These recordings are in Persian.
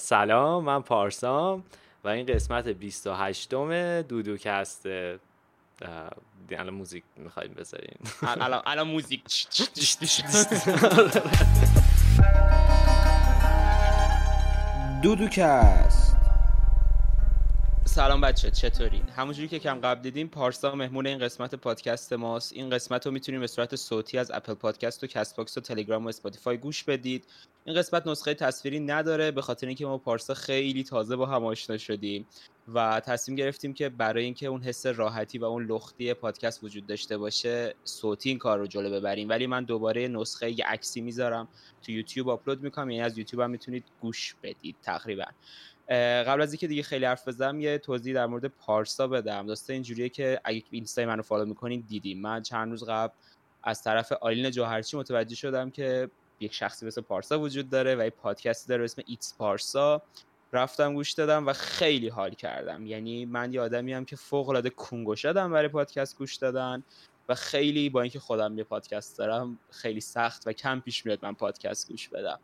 سلام من پارسام و این قسمت 28 م دودوکست الان موزیک می‌خوایم بذاریم الان الان موزیک. دودوکست. سلام بچه ها چطورین؟ همونجوری که کم قبل دیدیم پارسا مهمون این قسمت پادکست ماست. این قسمت رو می‌تونیم به صورت صوتی از اپل پادکست و کست باکس و تلگرام و اسپاتیفای گوش بدید. این قسمت نسخه تصویری نداره به خاطر اینکه ما پارسا خیلی تازه با هم آشنا شدیم و تصمیم گرفتیم که برای اینکه اون حس راحتی و اون لختی پادکست وجود داشته باشه صوتی این کار رو جلو ببریم. ولی من دوباره نسخه یه عکسی می‌ذارم تو یوتیوب آپلود می‌کنم یعنی از یوتیوب هم می‌تونید گوش بدید تقریبا. قبل از اینکه دیگه خیلی حرف بزنم یه توضیح در مورد پارسا بدم. داسته اینجوریه که اگه اینستا منو فالو می‌کنین دیدیم من چند روز قبل از طرف آیلین جوهرچی متوجه شدم که یک شخصی مثل پارسا وجود داره و یه پادکستی داره اسم ایتس پارسا. رفتم گوش دادم و خیلی حال کردم. یعنی من یه آدمی هم که فوق العاده کونگو شدم برای پادکست گوش دادن و خیلی با اینکه خودم یه پادکست دارم خیلی سخت و کم پیش میاد من پادکست گوش بدم.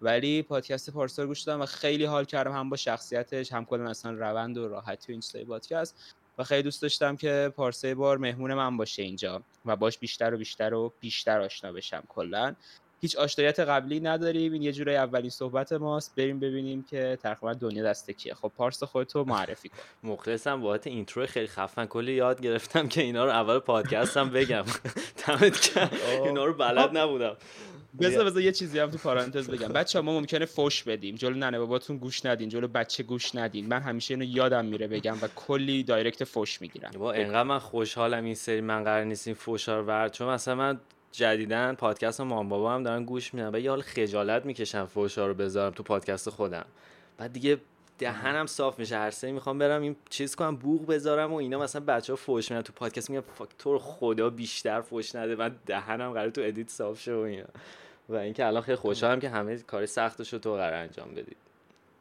ولی پادکست پارسا رو گوش دادم و خیلی حال کردم هم با شخصیتش هم کلا اصلا روند و راحتی و این چیزای پادکست. و خیلی دوست داشتم که پارسا بار مهمون من باشه اینجا و باش بیشتر و بیشتر و بیشتر آشنا بشم کلا. هیچ آشناییت قبلی نداریم. این یه جورای اولین صحبت ماست. بریم ببینیم که تقریبا دنیا دست کیه. خب پارسا خودتو معرفی کن. مخلصم بابت intro خیلی خفن. کلی یاد گرفتم که اینا رو اول پادکستم بگم. دمت اینا رو بلد نبودم. بذار بذار یه چیزی هم تو پرانتز بگم. بچه ها ما ممکنه فوش بدیم. جلو ننه باباتون گوش ندین. جلو بچه گوش ندین. من همیشه اینو یادم میره بگم و کلی direct فوش می‌گیرم. بابا انقدر من خوشحالم این سری من قرار نیست این فوشا رو چون مثلا من جدیدن پادکست مام بابا هم دارن گوش میدن و یه حال خجالت می‌کشم فوشا رو بذارم تو پادکست خودم. بعد دیگه دهنم صاف میشه هر سری می‌خوام برم این چیز کنم بوق بذارم و اینا. مثلا بچه ها فوش میدن تو پادکست میگن fuck تو رو خدا بیشتر فوش نده. من دهنم قرار تو edit صاف شه و اینا. و اینکه الان خیلی خوشحالم که همه کار سختش رو تو قرار انجام بدید.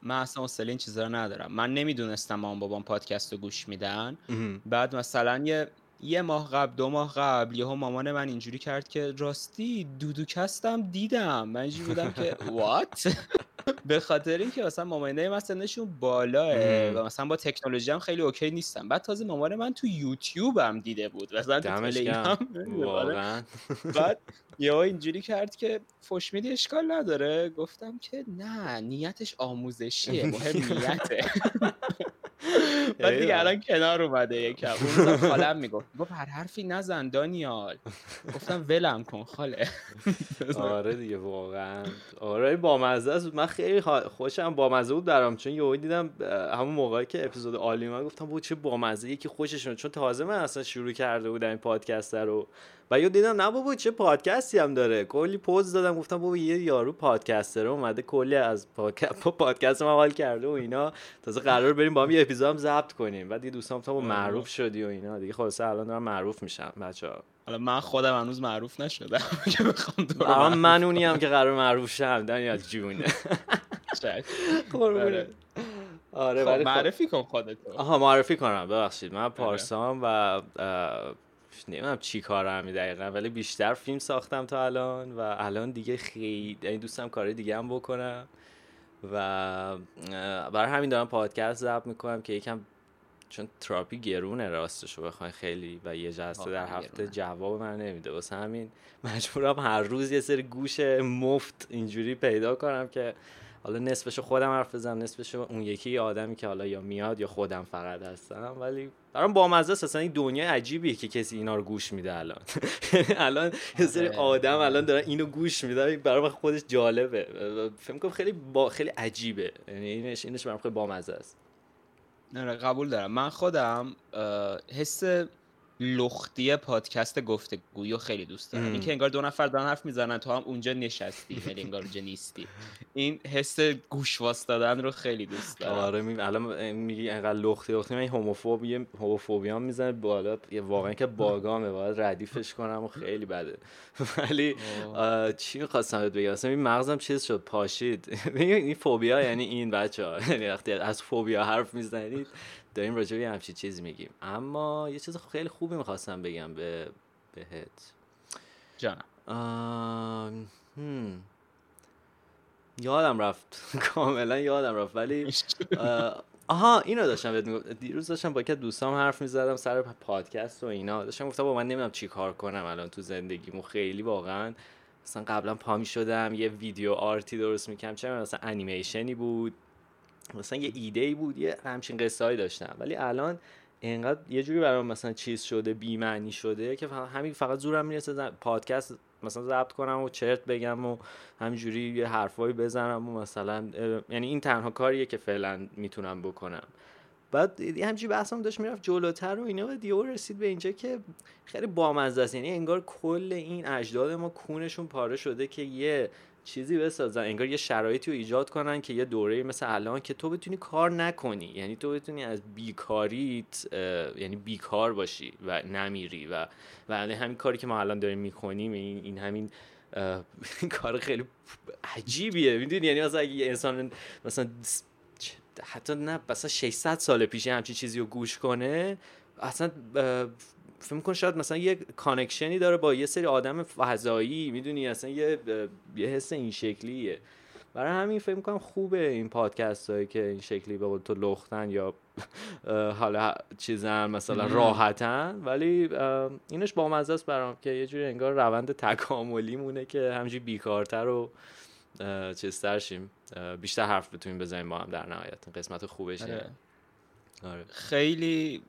من اصلا اصلا این چیزا رو ندارم. من نمی‌دونستم مام بابام پادکست رو گوش میدن. بعد مثلا یه یه ماه قبل دو ماه قبل یهو مامان من اینجوری کرد که راستی دودوکستم دیدم. من اینجوری بودم که وات به خاطر اینکه مثلا مامانه من سنشون بالاه و مثلا با تکنولوژی هم خیلی اوکی نیستم بعد تازه مامان من تو یوتیوب هم دیده بود. مثلا تو تلگرام بعد یهو اینجوری کرد که فوش میدی اشکال نداره. گفتم که نه نیتش آموزشیه. مهم نیته. بعد دیگه الان کنار اومده یکم. اون روزم خالم می‌گفت گفت هر حرفی نزن دانیال. گفتم ولم کن خاله. آره دیگه واقعا. آره بامزه است. من خیلی خوشم بامزه بود برام چون یهو دیدم همون موقعی که اپیزود عالی من گفتم بود چه بامزه یکی خوششون. چون تازه من اصلا شروع کرده بودم این پادکست رو و یه دیدم نه بابا چه پادکستی هم داره. کلی پوز دادم گفتم بابا یه یارو پادکستر اومده کلی از پادکست ما حال کرده و اینا. تازه قرار بریم با هم یه اپیزود هم ضبط کنیم. بعد یه دوستام تا معروف شدی و اینا. دیگه خلاص الان دارم معروف میشم بچه‌ها. حالا من خودم هنوز معروف نشدم که بخوام من اونی هم که قرار معروف شم دنیال جون. قربونه آره. خب معرفی کن خودتو. آها معرفی کنم. ببخشید. من پارسام و نمی‌دونم چی کارم دقیقا ولی بیشتر فیلم ساختم تا الان و الان دیگه خیلی یعنی دوستم کار دیگه هم بکنم و برای همین دارم پادکست ضبط می‌کنم که یکم چون تراپی گرونه راستش رو بخواین خیلی و یه جلسه در هفته جواب من نمیده. واسه همین مجبورم هر روز یه سری گوش مفت اینجوری پیدا کنم که حالا نصفش خودم حرف بزنم نصفش اون یکی آدمی که حالا یا میاد یا خودم فقط هستم. ولی برام بامزه است. اصلا این دنیای عجیبیه که کسی اینا رو گوش میده الان. الان یه سری آره. آدم الان دارن اینو گوش میدن برام خودش جالبه. فکر کنم خیلی با خیلی عجیبه. یعنی اینش اینش برام خیلی بامزه است. نه قبول دارم. من خودم حس لختی پادکست گفتگویی خیلی دوست دارم. اینکه انگار دو نفر دارن حرف می‌زنن تو هم اونجا نشستی ولی انگار اونجا نیستی. این حس گوش واسطادن رو خیلی دوست دارم. آره می الان میگی انقدر لختی لختی من هوموفوبی هوموفوبی هم می‌زنه بالا واقعا که باگامه باید ردیفش کنم و خیلی بده. ولی چی می‌خواستم بهت بگم؟ اصلا این مغزم چیز شد؟ پاشید. این فوبیا یعنی این بچه ها یعنی وقتی از فوبیا حرف می‌زنید داریم راجع به همچین چیزی میگیم. اما یه چیز خیلی خوبی می‌خواستم بگم به بهت. جانم. یادم رفت. کاملا یادم رفت. ولی آها اینو داشتم بهت دیروز داشتم با که دوستام حرف می‌زدم سر پادکست و اینا. داشتم گفتم با من نمی‌دونم چی کار کنم الان تو زندگیمو. خیلی واقعا مثلا قبلا پا شدم یه ویدیو آرتی درست می‌کنم چه مثلا انیمیشنی بود. مثلا یه ایده ای بود یه همچین قصه داشتم. ولی الان اینقدر یه جوری برام مثلا چیز شده بی معنی شده که همین فقط زورم می‌رسه پادکست مثلا ضبط کنم و چرت بگم و همینجوری یه حرفایی بزنم و مثلا یعنی این تنها کاریه که فعلا می‌تونم بکنم. بعد همچی بحثم داشت می‌رفت جلوتر و اینا و دیو رسید به اینجا که خیلی بامزه است. یعنی انگار کل این اجداد ما کونشون پاره شده که یه چیزی بسازن انگار یه شرایطی رو ایجاد کنن که یه دوره مثل الان که تو بتونی کار نکنی. یعنی تو بتونی از بیکاریت یعنی بیکار باشی و نمیری و و همین کاری که ما الان داریم می‌کنیم این, این همین کار خیلی عجیبیه. می‌دونی؟ یعنی مثلا اگه انسان مثلا حتی نه مثلا 600 سال پیش همچین چیزی رو گوش کنه اصلا فکر می‌کنم شاید مثلا یه connection ی داره با یه سری آدم فضایی می‌دونی؟ اصلا یه یه حس این شکلیه. برای همین فکر می‌کنم خوبه این پادکست هایی که این شکلی به تو لختن یا حالا چیزن مثلا راحتن. ولی اینش با مزه است برام که یه جوری انگار روند تکاملی مونه که همجوری بیکارتر و چیزتر شیم. بیشتر حرف بتونیم بزنیم با هم در نهایت. قسمت خوبشه. آره. آره. خیلی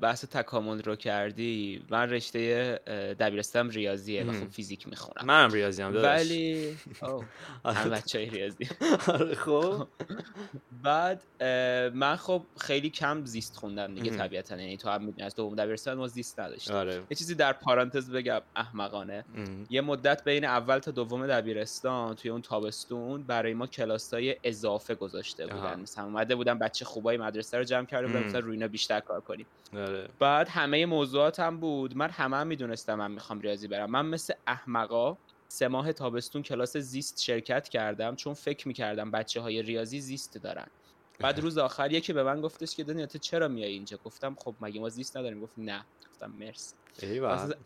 بحث تکامل رو کردی من رشته دبیرستانم ریاضیه و خب فیزیک می‌خونم. منم ریاضی هم ولی آره. هم بچه های ریاضی خب. بعد من خب خیلی کم زیست خوندم دیگه طبیعتا. یعنی تو هم می‌دونی از دوم دبیرستان ما زیست نداشتیم. آره. یه چیزی در پارانتز بگم احمقانه. یه مدت بین اول تا دوم دبیرستان توی اون تابستون برای ما کلاسای اضافه گذاشته بودن. مثلا اومده بودن بچه خوبای مدرسه رو جمع کرده بودن مثلا روی بیشتر کار کنیم. آره. بعد همه موضوعاتم بود. من همه هم می‌دونستم من می‌خوام ریاضی برم. من مثل احمقا سه ماه تابستون کلاس زیست شرکت کردم چون فکر می‌کردم بچه های ریاضی زیست دارن. بعد روز آخر یکی به من گفتش که دنیا تو چرا میای اینجا؟ گفتم خب مگه ما زیست نداریم؟ گفت نه. گفتم مرسی.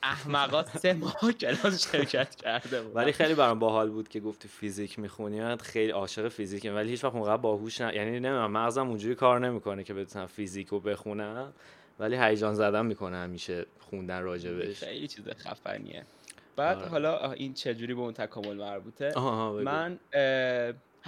احمقا سه ماه کلاس شرکت کرده بود ولی خیلی برام باحال بود که گفتی فیزیک می‌خونی. من خیلی عاشق فیزیکم ولی هیچ وقت اونقدر باهوش نه یعنی نمی‌دونم مغزم اونجوری کار نمی‌کنه که بتونم فیزیک رو بخونم ولی هیجان زدن می‌کنه همیشه خوندن راجبش. خیلی چیز خفنیه. بعد آره. حالا این چجوری به اون تکامل مربوطه؟ من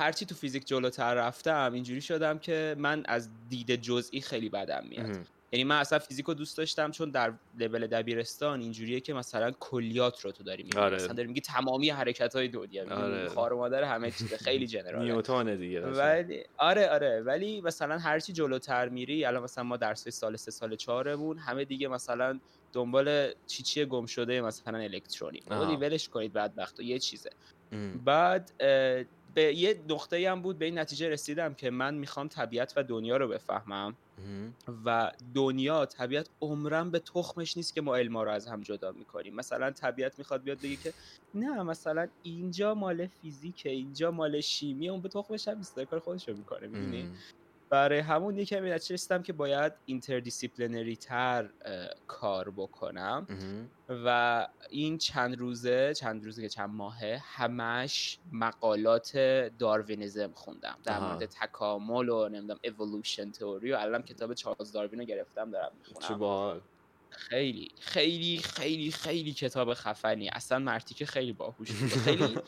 هرچی تو فیزیک جلوتر رفتم اینجوری شدم که من از دید جزئی خیلی بدم میاد. یعنی من اصلا فیزیک رو دوست داشتم چون در لول دبیرستان اینجوریه که مثلا کلیات رو تو داری میگی آره. مثلا داری میگی تمامی حرکت های دنیا آره. خار مادر همه چیز خیلی جنرال نیوتن دیگه ولی آره آره. ولی مثلا هرچی جلوتر میری الان مثلا ما درس سال سه سال چهارمون همه دیگه مثلا دنبال چی چی گم شده مثلا الکترونی. خودی ولش کنید بدبخت یه چیزه. بعد به یه نقطه هم بود به این نتیجه رسیدم که من می‌خوام طبیعت و دنیا رو بفهمم. و دنیا طبیعت عمرم به تخمش نیست که ما علما رو از هم جدا می‌کنیم. مثلا طبیعت می‌خواد بیاد بگه که نه مثلا اینجا مال فیزیکه اینجا مال شیمی اون به تخمش هم نیست کار خودش رو می‌کنه می‌دونی؟ برای همون یکم رسیدم که باید interdisciplinary تر کار بکنم. و این چند روزه چند روزه که چند ماهه همش مقالات داروینیزم خوندم. در مورد تکامل و نمی‌دونم evolution theory و الان کتاب چارلز داروین رو گرفتم دارم می‌خونم. خیلی خیلی خیلی خیلی کتاب خفنی. اصلا مرتیکه خیلی باهوش خیلی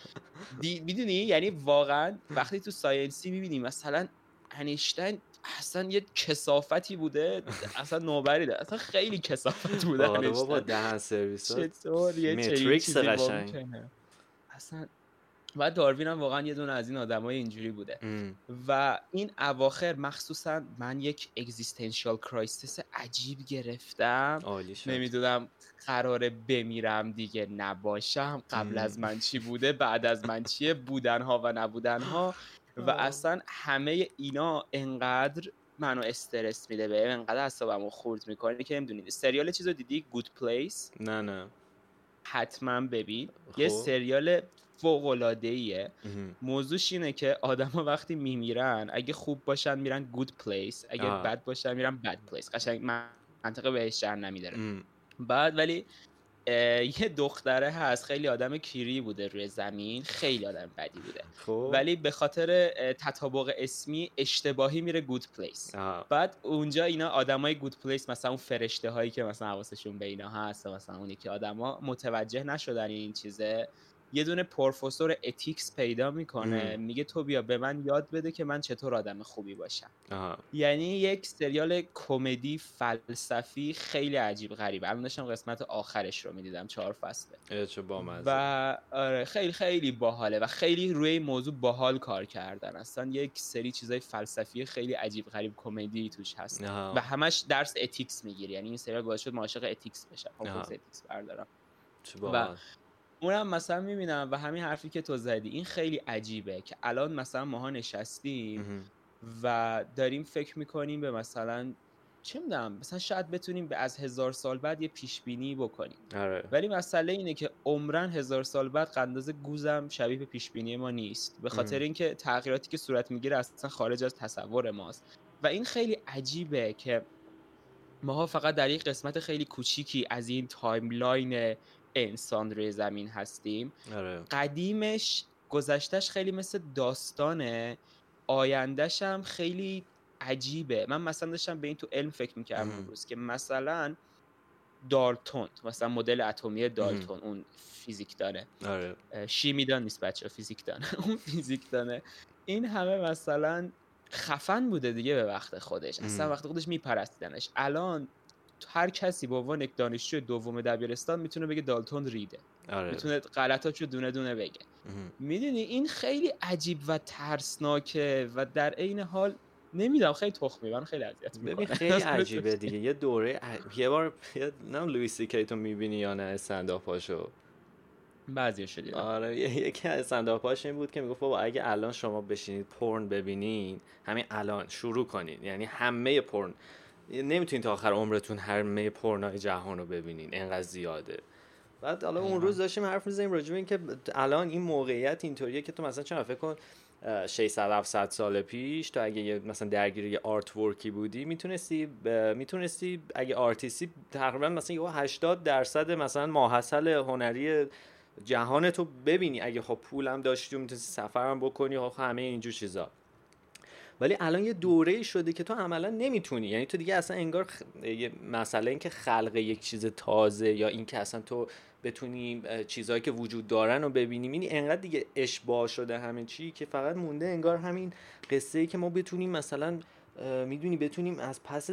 می‌دونی؟ یعنی واقعا وقتی تو science ی می‌بینی مثلا انیشتین اصلا یه کسافتی بوده اصلا نوبریه اصلا خیلی کسافت بوده آره بابا دهن سرویس چطور یه matrix قشنگ. اصلا و داروین هم واقعا یه دونه از این آدمای اینجوری بوده. و این اواخر مخصوصا من یک existential crisis عجیب گرفتم. نمی‌دونم قراره بمیرم دیگه نباشم. قبل از من چی بوده بعد از من چیه بودنها و نبودنها. و اصلا همه اینا انقدر منو استرس میده به انقدر اعصابمو خورد می‌کنه که نمی‌دونید سریال چیزو دیدی؟ گود پلیس نه نه. حتما ببین. یه خب. سریال فوق العاده ایه موضوعش اینه که آدما وقتی میمیرن اگه خوب باشن میرن گود پلیس اگه بد باشن میرن بد پلیس قشنگ منطقه بهش جر نمیداره. بعد ولی یه دختره هست خیلی آدم کیری بوده روی زمین خیلی آدم بدی بوده. خب. ولی به خاطر تطابق اسمی اشتباهی میره گود پلیس. بعد اونجا اینا آدمای گود پلیس مثلا اون فرشته هایی که مثلا حواسشون به اینا هست مثلا اونی که آدما متوجه نشدن این چیزه. یه دونه پروفسور اتیکس پیدا می‌کنه. میگه تو بیا به من یاد بده که من چطور آدم خوبی باشم. آها. یعنی یک سریال کمدی فلسفی خیلی عجیب غریبه الان داشتم قسمت آخرش رو می‌دیدم چهار فصله. چه بامزه. و آره خیلی خیلی باحاله و خیلی روی موضوع باحال کار کردن. اصلا یک سری چیزای فلسفی خیلی عجیب غریب کمدی توش هست. آها. و همش درس ethics می‌گیری یعنی این سریال باعث شد عاشق ethics بشم ethics بردارم. چه باحال. اونم مثلا می‌بینم و همین حرفی که تو زدی این خیلی عجیبه که الان مثلا ماها نشستیم. و داریم فکر می‌کنیم به مثلا چه می‌دونم مثلا شاید بتونیم به از هزار سال بعد یه پیش بینی بکنیم آره ولی مسئله اینه که عمرن هزار سال بعد قد اندازه گوزم شبیه به پیش بینی ما نیست به خاطر. اینکه تغییراتی که صورت می‌گیره اصلا خارج از تصور ماست و این خیلی عجیبه که ماها فقط در یک قسمت خیلی کوچیکی از این timeline انسان روی زمین هستیم. آره. قدیمش گذشتش خیلی مثل داستانه آیندهش هم خیلی عجیبه. من مثلا داشتم به این تو علم فکر می‌کردم. امروز که مثلا دالتون مثلا مدل اتمی دالتون اون فیزیک دانه. آره. شیمیدان نیست بچه فیزیک دانه. اون فیزیک دانه. این همه مثلا خفن بوده دیگه به وقت خودش. اصلا. وقت خودش میپرستیدنش. الان هر کسی به عنوان یک دانشجو دوم دبیرستان می‌تونه بگه دالتون ریده. آره. می‌تونه غلطاتشو دونه دونه بگه. می‌دونی؟ این خیلی عجیب و ترسناکه و در عین حال نمی‌دونم خیلی تخمی من خیلی اذیت ببین خیلی عجیبه دیگه. یه دوره ع- یه بار نه لوئیس کی تو می‌بینی یا نه؟ استنداپاشو بعضی شدی آره یکی از استنداپاش این بود که می‌گفت بابا اگه الان شما بشینید پرن ببینین همین الان شروع کنین. یعنی همه پرن نمی‌تونین تا آخر عمرتون همه پرنای جهان رو ببینین انقدر زیاده. بعد حالا اون. روز داشتیم حرف می‌زنیم راجع به این که الان این موقعیت اینطوریه که تو مثلا چرا فکر کن اه، 600 700 سال پیش تو اگه مثلا درگیر یه آرت ورکی بودی می‌تونستی ب- می‌تونستی اگه آرتیستی تقریبا مثلا یه 80 درصد مثلا ماحصل هنری جهان تو ببینی. اگه خب پولم داشتی و می‌تونستی سفرم بکنی خب همه اینجور چیزا. ولی الان یه دوره شده که تو عملا نمی‌تونی یعنی تو دیگه اصلا انگار خ... یه مسئله این که خلق یک چیز تازه یا این که اصلا تو بتونی چیزهایی که وجود دارن رو ببینیم این انقدر دیگه اشباع شده همه چی که فقط مونده انگار همین قصه ای که ما بتونیم مثلا می‌دونی بتونیم از پس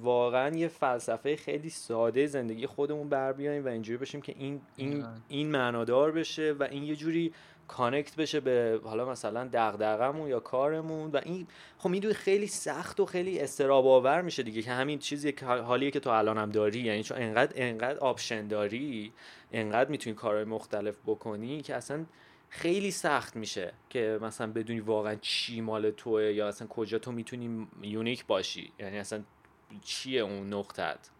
واقعا یه فلسفه خیلی ساده زندگی خودمون بر بیایم و اینجوری بشیم که این این. این معنادار بشه و این یه جوری connect بشه به حالا مثلا دغدغمون یا کارمون و این خب می‌دونی خیلی سخت و خیلی اضطراب آور میشه دیگه که همین چیزی که حالیه که تو الان هم داری یعنی چون انقدر انقدر option داری انقدر می‌تونی کارهای مختلف بکنی که اصلا خیلی سخت میشه که مثلا بدونی واقعا چی مال توه یا اصلا کجا تو می‌تونی unique باشی. یعنی اصلا چیه اون نقطت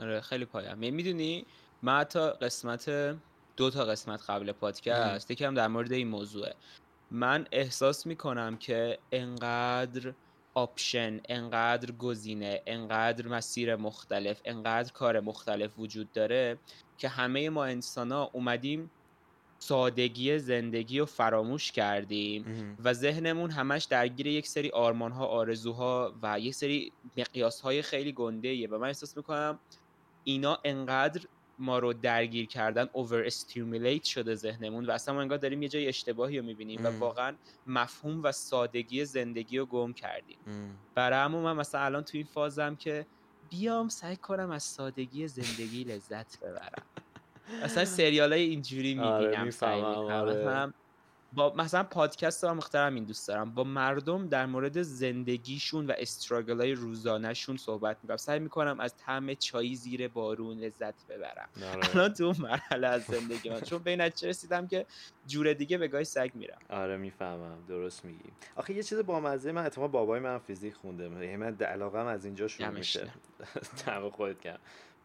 آره خیلی پایم می‌دونی من حتی قسمت دو تا قسمت قبل پادکست یکم در مورد این موضوعه. من احساس می‌کنم که انقدر option انقدر گزینه انقدر مسیر مختلف انقدر کار مختلف وجود داره که همه ما انسان ها اومدیم سادگی زندگی رو فراموش کردیم و ذهنمون همش درگیر یک سری آرمان ها آرزوها و یک سری مقیاس های خیلی گنده ایه و من احساس می‌کنم اینا انقدر ما رو درگیر کردن اوور استیمولیت شده ذهنمون و اصلا ما انگار داریم یه جای اشتباهی رو می‌بینیم و. واقعا مفهوم و سادگی زندگی رو گم کردیم. برای همون من مثلا الان تو این فازم که بیام سعی کنم از سادگی زندگی لذت ببرم مثلا سریال های اینجوری آره، می‌بینم سعی می‌کنم آره. با مثلا پادکست هم مخترم این دوست دارم. با مردم در مورد زندگیشون و استراگل های روزانهشون صحبت می‌کنم. سعی می‌کنم از طعم چای زیر بارون لذت ببرم. آره. الان تو مرحله از زندگی من. چون به این نتیجه رسیدم که جور دیگه به گاهی سگ میرم. آره می‌فهمم. درست میگی. آخه یه چیز بامزه من اتفاقا بابای من فیزیک خونده. یعنی من علاقم از اینجا شروع میشه. تنها خودت کم.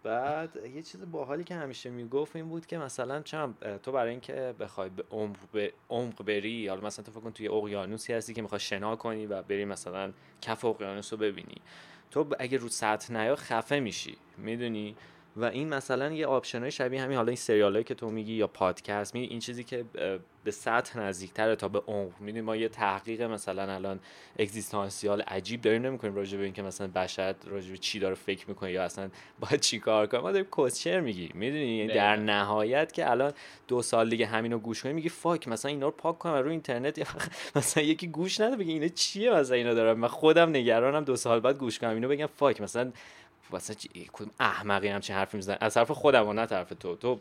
بعد یه چیز باحالی که همیشه می‌گفت این بود که مثلا چم تو برای اینکه بخوای به عمق به عمق بری حالا مثلا تو فکر کن توی اقیانوسی هستی که می‌خوای شنا کنی و بری مثلا کف اقیانوس رو ببینی. تو اگه رو سطح نیا خفه میشی می‌دونی؟ و این مثلا یه option های شبیه همین حالا این سریال که تو میگی یا پادکست می این چیزی که به سطح نزدیکتره تا به عمق. می‌دونی ما یه تحقیق مثلا الان اگزیستانسیال عجیب داریم نمی‌کنیم راجع به اینکه مثلا بشر راجع به چی داره فکر می‌کنه یا اصلا باید چی کار کنه. ما داریم کسشر میگیم می‌دونی؟ یعنی در نهایت که الان دو سال دیگه همینو گوش کنی میگی fuck مثلا اینا رو پاک کنم رو اینترنت مثلا یکی گوش نده بگی اینا چیه مثلا اینا دارم من خودم نگرانم دو سال بعد گوش کنم اینو بگم fuck. مثلا واسه کدوم احمقی همچین حرفی می‌زنه؟ از طرف خودم و نه طرف تو. تو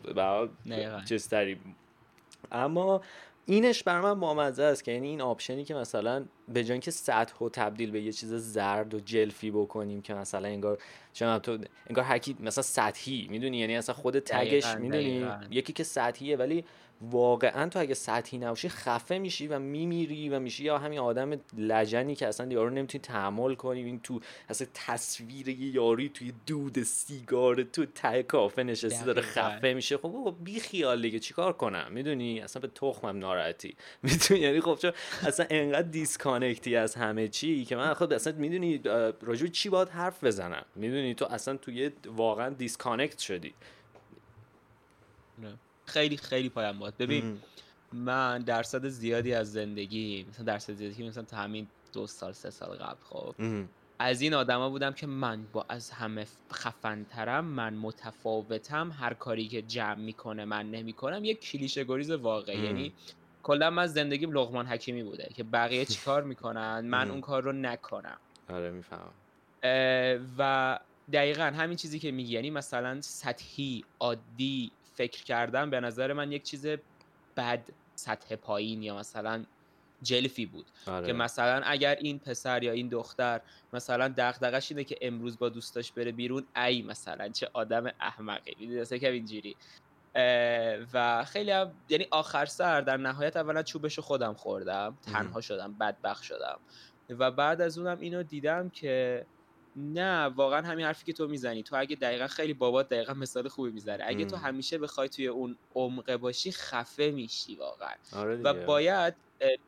چیز اما اینش بر من بامزه است که یعنی این آپشنی که مثلا به جای که سطح و تبدیل به یه چیز زرد و جلفی بکنیم که مثلا انگار چون تو انگار هر مثلا سطحی می‌دونی؟ یعنی اصلا خود تگش می‌دونی؟ یکی که سطحیه ولی واقعا تو اگه سطحی نباشی خفه میشی و میمیری و میشی یا همین آدم لجنی که اصلا یارو نمی‌تونی تحمل کنی این تو اصلا تصویر یه یاری توی دود سیگار تو ته کافه نشسته داره خفه میشه. خب بی خیال دیگه چیکار کنم؟ می‌دونی؟ اصلا به تخمم ناراحتی. می‌دونی یعنی خب چون اصلا انقدر disconnect ی از همه چی که من خود اصلا می‌دونی راجع چی باید حرف بزنم؟ می‌دونی تو اصلا توی واقعا disconnect شدی. خیلی خیلی پایم باهات ببین من درصد زیادی از زندگی مثلا درصد زیادی مثلا تا همین دو سال سه سال قبل خب. از این آدما بودم که من با از همه خفنترم من متفاوتم هر کاری که جمع می‌کنه من نمی‌کنم یک کلیشه گریز واقعی. یعنی کلا من زندگیم لغمان حکیمی بوده که بقیه چیکار می‌کنن من اون کار رو نکنم. آره می‌فهمم. و دقیقا همین چیزی که میگی یعنی مثلا سطحی عادی فکر کردن به نظر من یک چیز بد سطح پایین یا مثلا جلفی بود. آره. که مثلا اگر این پسر یا این دختر مثلا دغدغش اینه که امروز با دوستاش بره بیرون ای مثلا چه آدم احمقی. می‌دونی؟ که اینجوری. و خیلی هم یعنی آخر سر در نهایت اولا چوبشو خودم خوردم تنها شدم بدبخ شدم. و بعد از اونم اینو دیدم که نه واقعا همین حرفی که تو می‌زنی. تو اگه دقیقا خیلی بابات دقیقا مثال خوبی می‌زنه. اگه تو همیشه بخوای توی اون عمقه باشی خفه میشی واقعا. آره و باید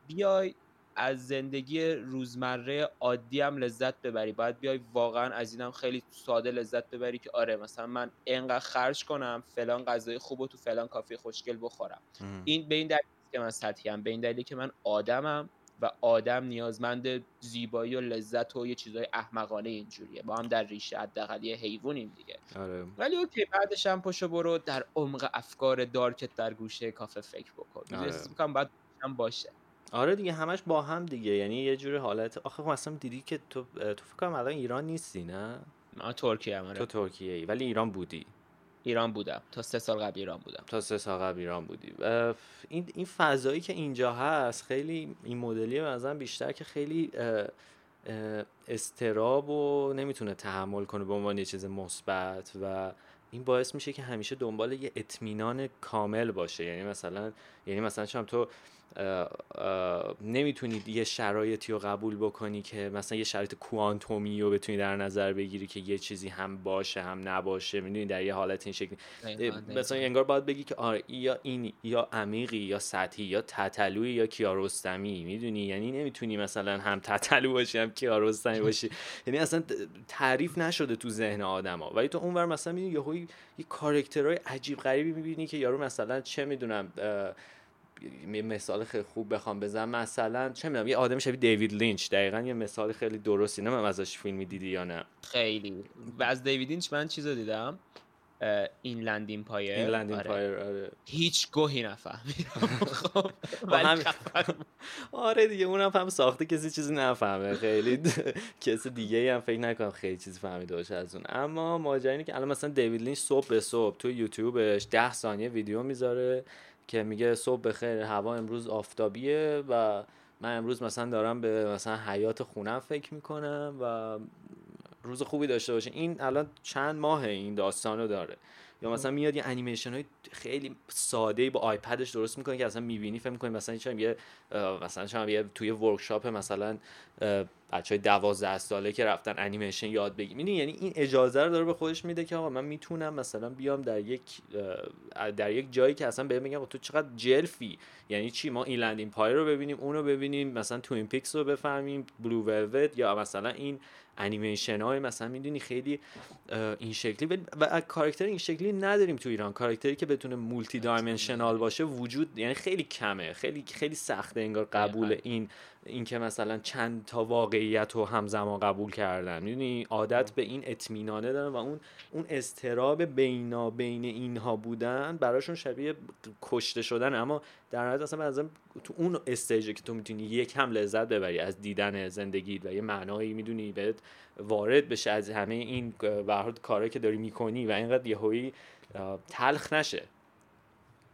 بیای از زندگی روزمره عادی هم لذت ببری. باید بیای واقعا از اینم خیلی ساده لذت ببری که آره مثلا من انقدر خرج کنم فلان غذای خوب و تو فلان کافی خوشگل بخورم. این به این دلیل که من سطحی به این دلیلی که من آدمم و آدم نیازمند زیبایی و لذت و یه چیزای احمقانه اینجوریه. با هم در ریشه حداقل یه حیوانیم دیگه. آره. ولی اوکی بعدش هم پشو برو در عمق افکار دارکت در گوشه کافه فکر بکن. آره. می‌کنم باید باشه. آره دیگه همش با هم دیگه. یعنی یه جور حالت آخه خب اصلا دیدی که تو تو فکر کنم الان ایران نیستی نه؟ من ترکیه هم آره. تو ترکیه ای ولی ایران بودی. ایران بودم. تا سه سال قبل ایران بودم. تا سه سال قبل ایران بودی. این این فضایی که اینجا هست خیلی این مدلی مثلا بیشتر که خیلی استراب و نمی‌تونه تحمل کنه به عنوان یه چیز مثبت و این باعث میشه که همیشه دنبال یه اطمینان کامل باشه. یعنی مثلا یعنی مثلا شما تو نمی‌تونید یه شرایطی رو قبول بکنی که مثلا یه شرایط کوانتومی رو بتونی در نظر بگیری که یه چیزی هم باشه هم نباشه. می‌دونی در یه حالت این شکلی. مثلا انگار باید بگی که آره یا این یا عمیقی یا سطحی یا تتلوی یا کیارستمی. می‌دونی؟ یعنی نمی‌تونی مثلا هم تتلو باشی هم کیارستمی باشی. یعنی اصلا تعریف نشده تو ذهن آدما. ولی تو اونور مثلا می‌بینی یه یه کاراکترهای عجیب غریبی می‌بینی که یارو مثلا چه می‌دونم مثال خیلی خوب بخوام بزنم. مثلا چه می‌دونم یه آدم شبیه دیوید لینچ. دقیقا یه مثال خیلی درستی. نه من ازش فیلمی دیدی یا نه. خیلی. و از دیوید لینچ من چیزو دیدم؟ Inland Empire Inland آره. Empire آره. هیچ گوهی نفهمید خب آره دیگه اونم هم ساخته کسی چیزی نفهمه. خیلی کسی دیگه هم فکر نکنم خیلی چیزی فهمیده باشه از اون. اما ماجرا که الان مثلا دیوید لینچ صبح به صبح تو یوتیوبش 10 ثانیه ویدیو می‌ذاره. که میگه صبح بخیر هوا امروز آفتابیه و من امروز مثلا دارم به مثلا حیات خونم فکر می‌کنم و روز خوبی داشته باشه. این الان چند ماه این داستان رو داره. یا مثلا میاد یه انیمیشن های خیلی ساده با آیپدش درست می‌کنه که اصلا می‌بینی فکر می‌کنی مثلا یه مثلا یه توی workshop مثلا بچه های دوازده ساله که رفتن انیمیشن یاد بگیرن. می‌دونی یعنی این اجازه رو داره به خودش میده که آقا من می‌تونم مثلا بیام در یک در یک جایی که اصلا بهم میگم تو چقدر جلفی یعنی چی؟ ما این لندین پای رو ببینیم اون رو ببینیم مثلا Twin Peaks رو بفهمیم Blue Velvet یا مثلا این انیمیشن های مثلا می‌دونی خیلی این شکلی. و کاراکتر این شکلی نداریم تو ایران. کاراکتری که بتونه multi-dimensional باشه وجود یعنی خیلی کمه. خیلی خیلی سخته انگار قبول این اینکه مثلا چند تا واقعیت رو همزمان قبول کردن. می‌دونی؟ عادت به این اطمینانه دارن و اون اون استراب بینا بین اینها بودن براشون شبیه کشته شدن. اما در نهایت اصلا از تو اون استیجی که تو می‌تونی یک هم لذت ببری از دیدن زندگی و یه معنایی می‌دونی بهت وارد بشه از همه این به کاری که داری می‌کنی و اینقدر یهویی تلخ نشه.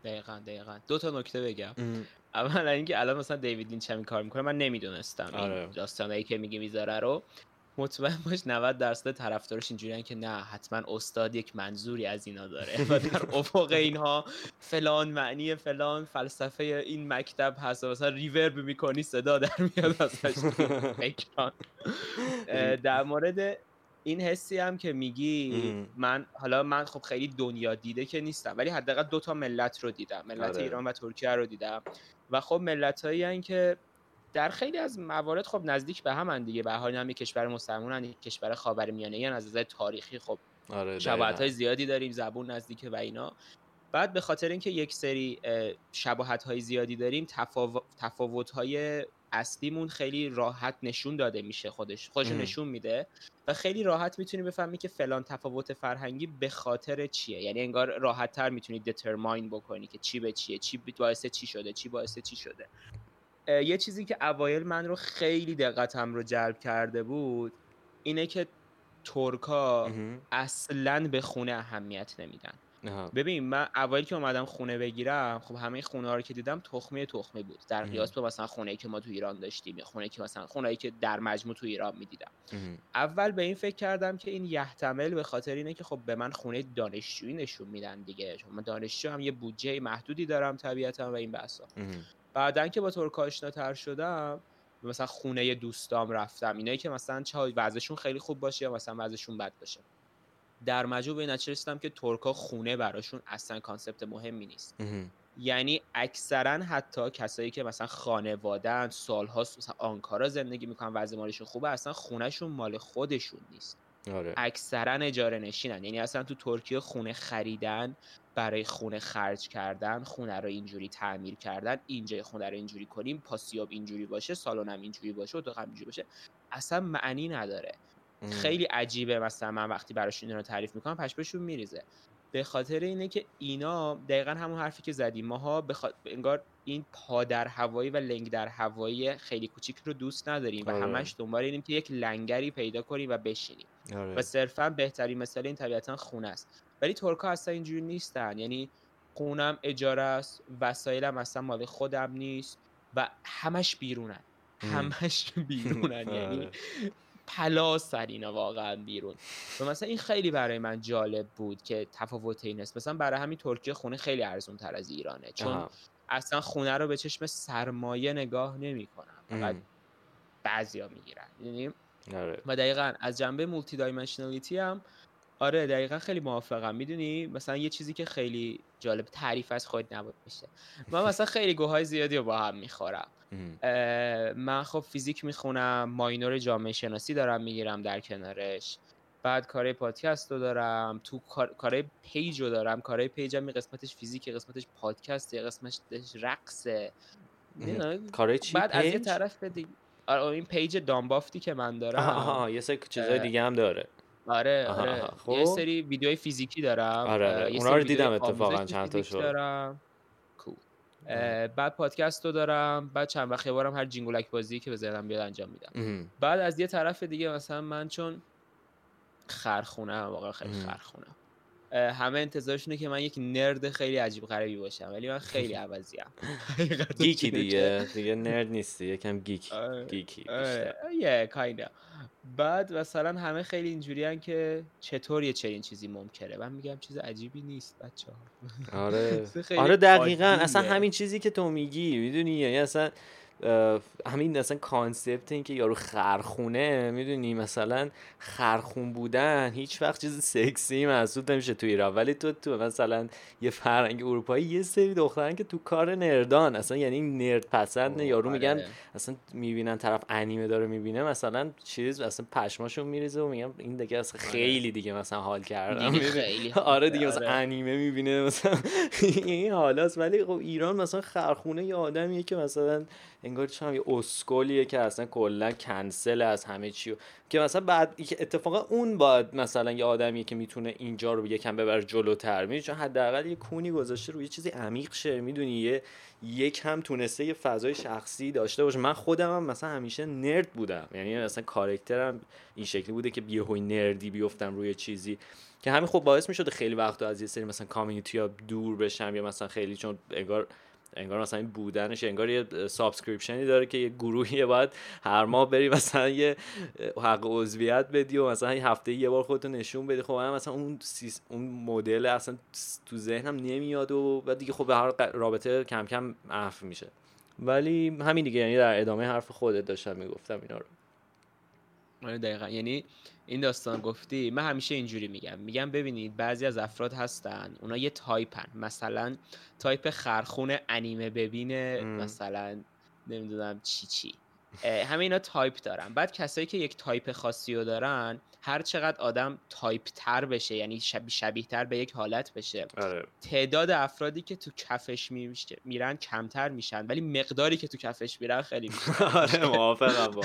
دقیقا دقیقا. دو تا نکته بگم. اولا اینکه الان مثلا دیوید لینچ همین کار می‌کنه من نمی‌دونستم آره. این داستانایی که میگه می‌ذاره رو. مطمئن باش 90 درصد طرفدارش اینجوریان که نه حتما استاد یک منظوری از اینا داره. و در افق اینها فلان معنی فلان فلسفه این مکتب هست مثلا ریورب می‌کنی صدا در میاد ازش در مورد این حسی هم که میگی من حالا من خب خیلی دنیا دیده که نیستم ولی حداقل دو تا ملت رو دیدم ملت آره. ایران و ترکیه رو دیدم. و خب ملت هایی که در خیلی از موارد خب نزدیک به هم دیگه به حال هم کشور مسلمان یک کشور خاورمیانه ای از نظر تاریخی خب آره شباهت های زیادی داریم زبون نزدیک و اینا. بعد به خاطر اینکه یک سری شباهت های زیادی داریم تفاوت های اصلیمون خیلی راحت نشون داده میشه خودش خودش نشون میده و خیلی راحت می‌تونی بفهمی که فلان تفاوت فرهنگی به خاطر چیه. یعنی انگار راحت تر می‌تونی دترماین بکنی که چی به چیه چی باعث چی شده چی باعث چی شده. یه چیزی که اوایل من رو خیلی دقتم رو جلب کرده بود اینه که ترکا اصلا به خونه اهمیت نمیدن. ببین من اولی که اومدم خونه بگیرم خب همه خونه ها رو که دیدم تخمی تخمی بود. در قیاس به مثلا خونه ای که ما تو ایران داشتیم یا خونه که مثلا خونه ای که در مجموع تو ایران می‌دیدم. اول به این فکر کردم که این یحتمل به خاطر اینه که خب به من خونه دانشجویی نشون میدن دیگه. چون من دانشجو هم یه بودجه محدودی دارم طبیعتا و این بحثا. بعدن که با ترک آشناتر شدم مثلا خونه دوستام رفتم. اینایی که مثلا چه وضعشون خیلی خوب باشه یا مثلا وضعشون بد باشه. در مجموع به نتیجه رسیدم که ترکا خونه براشون اصلا کانسپت مهمی نیست. یعنی اکثرا حتی کسایی که مثلا خانوادن سالهاست مثلا آنکارا زندگی می‌کنن وضع مالشون خوبه اصلا خونهشون مال خودشون نیست. آره. اکثرا اجاره نشینن. یعنی اصلا تو ترکیه خونه خریدن برای خونه خرج کردن خونه رو اینجوری تعمیر کردن اینجا خونه رو اینجوری کنیم پاسیاب اینجوری باشه سالنم اینجوری باشه اتاق اینجوری باشه اصلا معنی نداره. خیلی عجیبه مثلا من وقتی براشون این رو تعریف می‌کنم پشمشون میریزه. به خاطر اینه که اینا دقیقا همون حرفی که زدیم. ماها بخ... انگار این پادر هوایی و لنگ در هوایی خیلی کوچیک رو دوست نداریم و آره. همش دنبال اینیم که یک لنگری پیدا کنیم و بشینیم. آره. و صرفا بهترین مثال این طبیعتا خونه است. ولی ترکا اصلا اینجوری نیستن. یعنی خونم اجاره است وسایلم اصلا مال خودم نیست و همش بیرونن. همش بیرونن. یعنی آره. پلاس اینا واقعا بیرون. و مثلا این خیلی برای من جالب بود که تفاوت این است. مثلا برای همین ترکیه خونه خیلی ارزون تر از ایرانه. چون اصلا خونه رو به چشم سرمایه نگاه نمی‌کنن. فقط بعضیا می‌گیرن. یعنی آره. و دقیقا از جنبه multi-dimensionality هم آره دقیقا خیلی موافقم. می‌دونی؟ مثلا یه چیزی که خیلی جالب تعریف از خود نبود میشه من مثلا خیلی گوهای زیادی رو با هم می‌خورم. من خب فیزیک می‌خونم minor جامعه شناسی دارم می‌گیرم در کنارش. بعد کار پادکست رو دارم. تو کار پیج رو دارم. کارهای پیج هم قسمتش فیزیک قسمتش پادکست قسمتش رقصه. کارهای چی بعد از یه طرف دیگه آره این پیج دامبافتی که من دارم. آها یه سری چیزای دیگه هم داره. آره آره. خب. یه سری ویدیوهای فیزیکی دارم آره اونا رو دیدم اتفاقا. چند تاشو دارم. بعد پادکست رو دارم. بعد چند وقت بارم هر جینگولک بازی که به ذهنم بیاد انجام میدم. بعد از یه طرف دیگه مثلا من چون خرخونه واقعا خیلی خرخونه همه انتظارشونه که من یک nerd خیلی عجیب غریبی باشم ولی من خیلی عوضیم. geekی دیگه دیگه nerd نیستی یکم geek آره. geekی یه kinda بعد مثلا همه خیلی اینجوری که چطور یه چنین چیزی ممکنه. من میگم چیز عجیبی نیست بچه ها آره آره دقیقا. اصلا همین چیزی که تو میگی می‌دونی؟ یعنی اصلا همین مثلا concept این که یارو خرخونه می‌دونی مثلا خرخون بودن هیچ وقت چیز سکسی محسوب نمیشه تو ایران ولی تو تو مثلا یه فرنگ اروپایی یه سری دخترن که تو کار نردان اصلا یعنی نرد پسند یارو میگن آره. اصلا می‌بینن طرف انیمه داره می‌بینه مثلا چیز اصلا پشماشون میریزه و میگن این دیگه اصلا آره. خیلی دیگه مثلا حال کردم آره دیگه مثلا آره. انیمه می‌بینه مثلا این حالاست ولی خب ایران مثلا خرخونه یه آدمیه که مثلا انگار چون یه اسکولیه که اصلا کلا کنسل از همه چی که مثلا بعد اتفاقا اون باید مثلا یه آدمیه که می‌تونه اینجا رو یکم ببر جلوتر. می‌دونی؟ چون حداقل یه کونی گذاشته روی چیزی عمیق شه می‌دونی؟ یه یک هم تونسته یه فضای شخصی داشته باشه. من خودم هم مثلا همیشه نرد بودم. یعنی مثلا کارکترم این شکلی بوده که بیهوی نردی بیفتم روی چیزی. که همین خب باعث می‌شده خیلی وقت از یه سری مثلا کامیونیتی ها دور بشم یا مثلا خیلی چون انگار انگار مثلا این بودنش انگار یه subscription ی داره که یه گروهی باید هر ماه بری مثلا یه حق عضویت بدی و مثلا هفته یه بار خودتو نشون بدی. خب من مثلا اون سیس... اون مدل اصلا تو ذهنم نمیاد و بعد دیگه خب به هر رابطه کم کم عفو میشه. ولی همین دیگه یعنی در ادامه حرف خودت داشتم می‌گفتم اینا رو. آره دقیقا. یعنی این داستان گفتی من همیشه اینجوری میگم. میگم ببینید بعضی از افراد هستن اونا یه تایپن. مثلا تایپ خرخون انیمه ببینه مثلا نمی‌دونم چی چی. همه اینا تایپ دارن. بعد کسایی که یک تایپ خاصی رو دارن هر چقدر آدم تایپ تر بشه یعنی شبیه, شبیه تر به یک حالت بشه آره. تعداد افرادی که تو کفش میرن کمتر میشن ولی مقداری که تو کفش میرن خیلی میشن. آره موافقم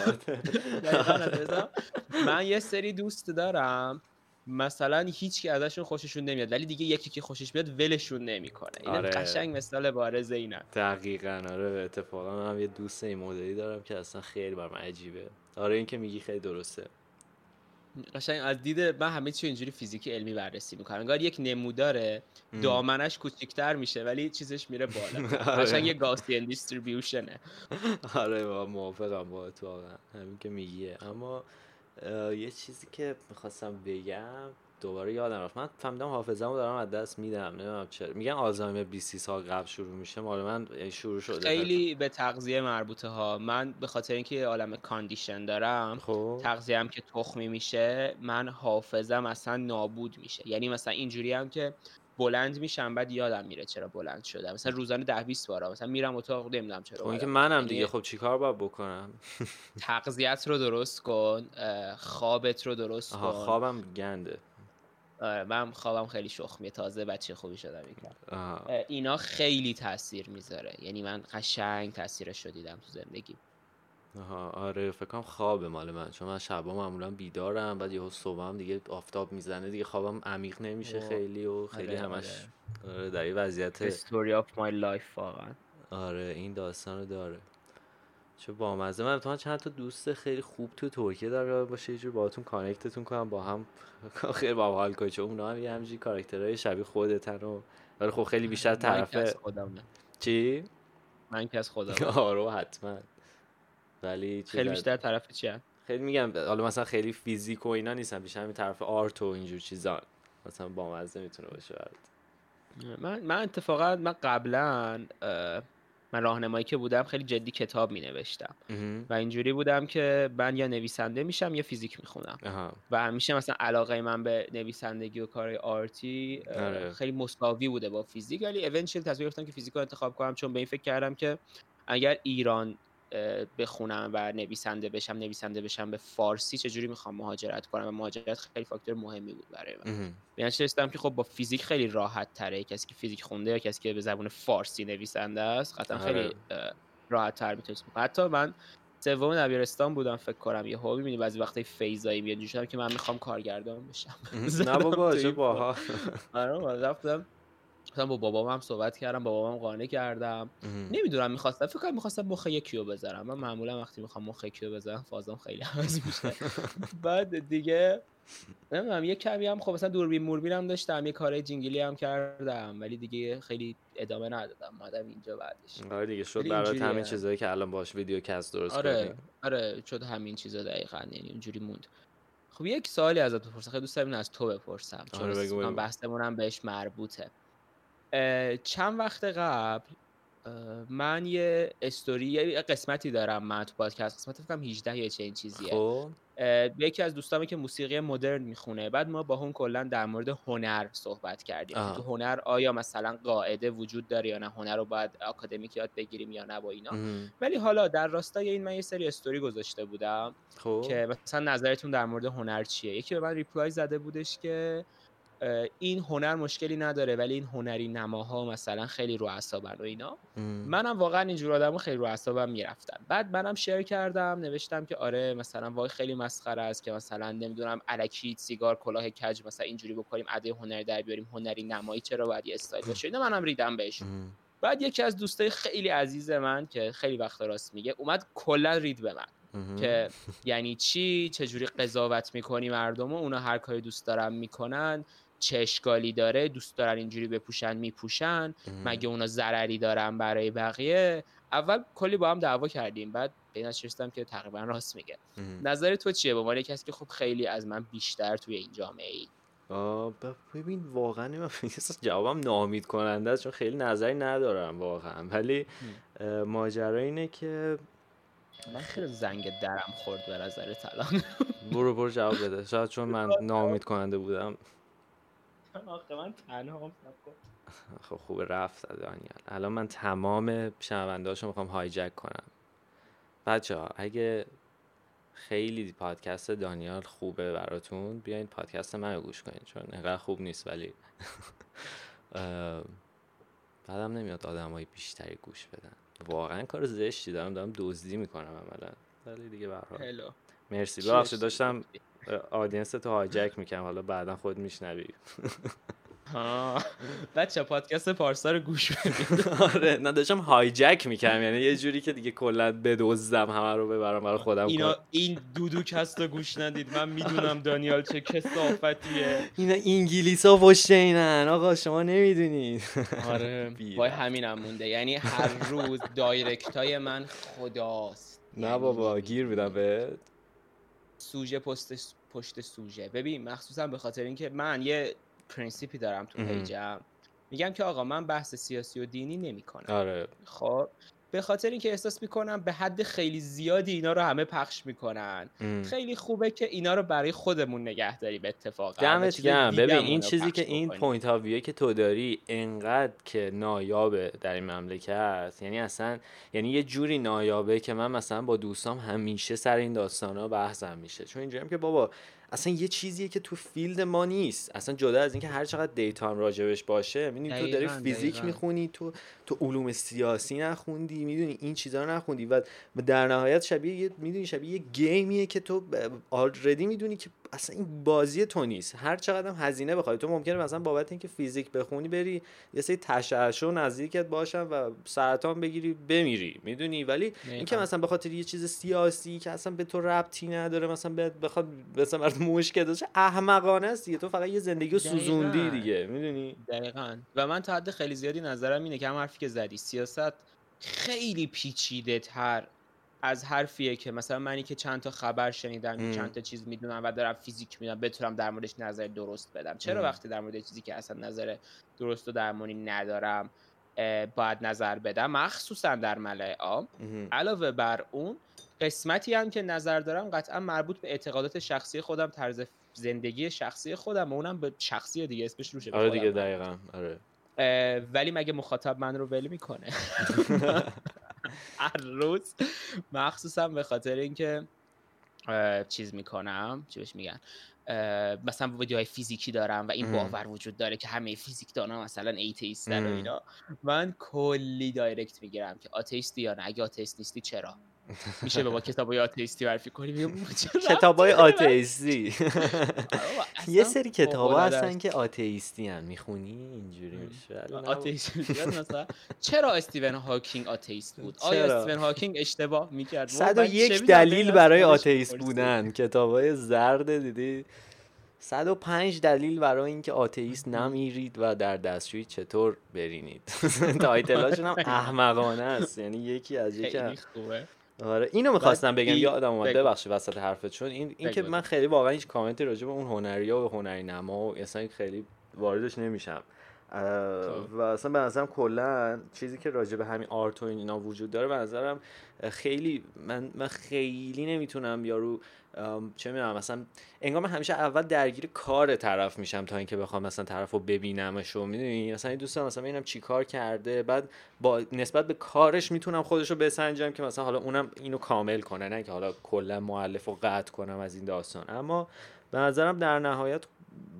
من یه سری دوست دارم مثلا هیچ که ازشون خوششون نمیاد ولی دیگه یکی که خوشش میاد ولشون نمی‌کنه. این آره. قشنگ مثال بارز اینه. دقیقا آره اتفاقا. من هم یه دوست این مدلی دارم که اصلا خیلی بر من عجیبه. آره این که میگی خیلی درسته. قشنگ از دید من همه چی اینجوری فیزیکی علمی بررسی می‌کنم. انگار یک نموداره دامنش کوچیک‌تر میشه ولی چیزش میره بالا. آره. قشنگ یه گاسین دیستریبیوشنه آره موافقم با تو همین که میگیه اما یه چیزی که می‌خواستم بگم دوباره یادم رفت. من فهمیدم حافظه‌مو دارم از دست میدم. نمی‌دونم چرا. میگن آلزایمر 20 سال قبل شروع میشه. مال من شروع شده. خیلی به تغذیه مربوطه ها. من به خاطر اینکه عالم کاندیشن دارم خب. تغذیه هم که تخمی میشه من حافظم اصلا نابود میشه. یعنی مثلا اینجوری هم که بلند میشم بعد یادم میره چرا بلند شدم. مثلا روزانه ده 20 بار مثلا میرم اتاق نمی‌دونم چرا خب اینکه منم یعنی دیگه. خب چیکار باید بکنم؟ تغذیت رو درست کن خوابت رو درست کن. خوابم گنده. آره من خوابم خیلی شخمیه تازه بچه خوبی شدم اینا خیلی تاثیر می‌ذاره. یعنی من قشنگ تاثیرش رو دیدم تو زندگی. آها آره فکر کنم خواب مال من. چون من شبا معمولا بیدارم بعد یهو صبحم دیگه آفتاب می‌زنه دیگه خوابم عمیق نمیشه خیلی و خیلی آره همش آره. آره در این وضعیت story of my life واقعا. آره این داستان رو داره. چه بامزه. من تو چند تا دوست خیلی خوب تو ترکیه داره باشه یه جور باهاتون کانکتتون کنم با هم خیلی با حال چون اونا هم یه همجوری کاراکترهای شبیه خودتن و ولی خب خیلی بیشتر طرف چی؟ من که از خودم آره حتما. ولی خیلی بیشتر طرف چیه خیلی میگم حالا مثلا خیلی فیزیک و اینا نیستم بیشتر همین طرف آرت و اینجور چیزا. مثلا بامزه می‌تونه باشه برات. من من اتفاقا من قبلا من راهنمایی که بودم خیلی جدی کتاب می نوشتم و اینجوری بودم که من یا نویسنده میشم یا فیزیک می‌خونم. و همیشه مثلا علاقه من به نویسندگی و کار آرتی آره. خیلی مساوی بوده با فیزیک. ولی اونچوال تصمیم گرفتم که فیزیک رو انتخاب کنم چون به این فکر کردم که اگر ایران بخونم و نویسنده بشم نویسنده بشم به فارسی چجوری می‌خوام مهاجرت کنم؟ و مهاجرت خیلی فاکتور مهمی بود برای من. به رسیدم که خب با فیزیک خیلی راحت تره. کسی که فیزیک خونده یا کسی که به زبان فارسی نویسنده است قطعا خیلی آره. راحت تر می‌تونست حتی من سوم دبیرستان بودم فکر کنم. یه هوبی می‌بینی بعضی وقتی فیزایی میاد. شدم که من می‌خوام کارگردان بشم. نه بابا چه باها آره رفتم مثلا با بابام هم صحبت کردم بابام قانع کردم. نمی‌دونم می‌خواستم فکر کنم می‌خواستم مخ یکیو بزنم من معمولا وقتی می‌خوام مخ یکیو بزنم فازم خیلی عوض میشه. بعد دیگه نمی‌دونم یه کمی هم خب مثلا دوربین موربینم داشتم یه کارهای جینگلی هم کردم ولی دیگه خیلی ادامه ندادم مادم اینجا بعدش. آره دیگه شد برات همین چیزایی که الان باش ویدیو کست درست آره آره شد همین چیزا دقیقاً یعنی اونجوری موند. خب یک سوالی ازت بپرسم خیلی دوست دارم از تو بپرسم چون آره بحثمون هم بهش مربوطه. چند وقت قبل من یه استوری یه قسمتی دارم من تو پادکست. قسمت فکرم 18 یا چه این چیزیه. خب. یکی از دوستامه که موسیقی مدرن می‌خونه. بعد ما با هم کلا در مورد هنر صحبت کردیم. آه. تو هنر آیا مثلا قاعده وجود داره یا نه؟ هنر رو باید آکادمیک یاد بگیریم یا نه با اینا. مهم. ولی حالا در راستای این من یه سری استوری گذاشته بودم خب. که مثلا نظرتون در مورد هنر چیه؟ یکی به من reply زده بودش که این هنر مشکلی نداره ولی این هنری نماها مثلا خیلی رو اعصابن و اینا. مهم. منم واقعا اینجور آدمو خیلی رو اعصابم می‌رفتن. بعد منم شیر کردم نوشتم که آره مثلا وای خیلی مسخره است که مثلا نمی‌دونم الکی سیگار کلاه کج مثلا اینجوری بکنیم اده هنری در بیاریم هنری نمایی چرا باید یه استایل باشه؟ اینا منم ریدم بهش. بعد یکی از دوستای خیلی عزیز من که خیلی وقت راست میگه اومد کلا رید به من. که یعنی چی؟ چجوری قضاوت می‌کنی مردم و اونا هر کاری دوست دارن می‌کنن. چه اشکالی داره دوست دارن اینجوری بپوشن میپوشن. مگه اونا ضرری دارن برای بقیه؟ اول کلی با هم دعوا کردیم بعد به این که تقریبا راست میگه. نظر تو چیه؟ به عنوان کسی که خب خیلی از من بیشتر توی این جامعه ای ببین واقعا من جوابم ناامید کننده است چون خیلی نظری ندارم واقعا. ولی ماجرا اینه که من خیلی زنگ درم خورد به نظرت الان برو برو جواب بده. شاید چون من ناامید کننده بودم. آخه من تنها خب خوب رفت دانیال. الان من تمام شنونده هاشو می‌خوام هایجک کنم. بچه ها اگه خیلی پادکست دانیال خوبه براتون بیاین پادکست من رو گوش کنین چون انقدر خوب نیست ولی بعدم نمیاد آدم های بیشتری گوش بدن. واقعا کار زشتی دارم دارم دزدی می‌کنم عملا. ولی دیگه. هلو مرسی. ببخشید داشتم آدینس تو هایجک می‌کنم حالا بعدا خود میشنوی. ها بچه پادکست پارسا رو گوش بدید. آره نه داشتم هایجک می‌کنم یعنی یه جوری که دیگه کلا بدزدم همه رو ببرم برای خودم. اینا این دودوک هست و گوش ندید. من می‌دونم دانیال چه کسافتیه اینا انگلیس ها پشت اینن. آقا شما نمی‌دونید آره وای. همینم مونده. یعنی هر روز direct های من خداست. نه یعنی بابا گیر میدم به سوژه پست پشت سوژه. ببین مخصوصا به خاطر اینکه من یه principی دارم تو. پیجم. میگم که آقا من بحث سیاسی و دینی نمی‌کنم. آره. خب؟ به خاطر اینکه احساس می‌کنم به حد خیلی زیادی اینا رو همه پخش می‌کنن ام. خیلی خوبه که اینا رو برای خودمون نگه داریم اتفاقا دمت گرم ببین این چیزی که این. point ها ویو که تو داری انقدر که نایابه در این مملکت یعنی اصلا یعنی یه جوری نایابه که من مثلا با دوستام همیشه سر این داستان ها بحثم میشه چون اینجوریم که بابا اصلا یه چیزیه که تو field ما نیست اصلا جدا از اینکه هر چقدر data هم راجبش باشه می‌دونی تو داری فیزیک دقیقاً. می‌خونی تو تو علوم سیاسی نخوندی می‌دونی این چیزا رو نخوندی و در نهایت شبیه یه می‌دونی شبیه یه game یه که تو آلردی می‌دونی که اصلا این بازی تو نیست. هر چقدر هم هزینه بخوای. تو ممکنه مثلا بابت اینکه فیزیک بخونی بری یه سری تشعشع نزدیکت باشن و سرطان بگیری بمیری. می‌دونی؟ ولی اینکه. مثلا به خاطر یه چیز سیاسی که اصلا به تو ربطی نداره مثلا بخواد مثلا برات مشکل داشته احمقانه است دیگه. تو فقط یه زندگی رو سوزوندی. دیگه. می‌دونی؟ دقیقا. و من تا حد خیلی زیادی نظرم اینه که هم حرفی که زدی سیاست خیلی پیچیده تر از حرفیه که مثلا منی که چند تا خبر شنیدم ام. چند تا چیز می‌دونم و دارم فیزیک می‌دونم بتونم در موردش نظر درست بدم چرا ام. وقتی در مورد چیزی که اصلا نظر درست و درمانی ندارم باید نظر بدم مخصوصا در ملای عام. علاوه بر اون قسمتی هم که نظر دارم قطعا مربوط به اعتقادات شخصی خودم طرز زندگی شخصی خودم و اونم به شخصی دیگه اسمش روشه آره دیگه. دقیقا آره ولی مگه مخاطب من رو ول می‌کنه هر روز. مخصوصا به خاطر اینکه چیز می‌کنم چی بهش میگن؟ مثلا ویدیوهای فیزیکی دارم و این. باور وجود داره که همه فیزیک دانا مثلا atheist ن و. اینا. من کلی direct می‌گیرم که atheist ی یا نه. اگه atheist نیستی چرا؟ میشه به ما کتابای atheist ی معرفی کنی میگم چه ربطی کتابای atheist ی. بابا، یه سری کتاب فوق‌العاده هستن. که atheist ی هن می‌خونی؟ اینجوری میشه مثلا. چرا استیون هاکینگ آتئیست بود؟ آیا؟ استیون هاکینگ اشتباه می‌کرد؟ 101 دلیل برای آتئیست بودن. کتابای زرد دیدی؟ 105 دلیل برای اینکه آتئیست نمیرید و در دستشویی چطور برینید. تایتلاشون هم احمقانه است. یعنی یکی از یکی آره اینو می‌خواستم بگم یادم اومد. ببخشید وسط حرفت چون این این که بگو. من خیلی واقعا هیچ کامنتی راجع به اون هنری و هنری نما و اصلا خیلی واردش نمیشم خب. و اصلا به نظرم کلا چیزی که راجع به همین آرت و اینا وجود داره به نظرم خیلی من من خیلی نمی‌تونم یارو چه می‌دونم مثلا انگار من همیشه اول درگیر کار طرف میشم تا اینکه بخوام مثلا طرف رو ببینمش و می‌دونی؟ مثلا این دوستم مثلا ببینم چی کار کرده بعد با نسبت به کارش می‌تونم خودش رو بسنجم که مثلا حالا اونم اینو کامل کنه نه که حالا کلا معلف رو قطع کنم از این داستان. اما به نظرم در نهایت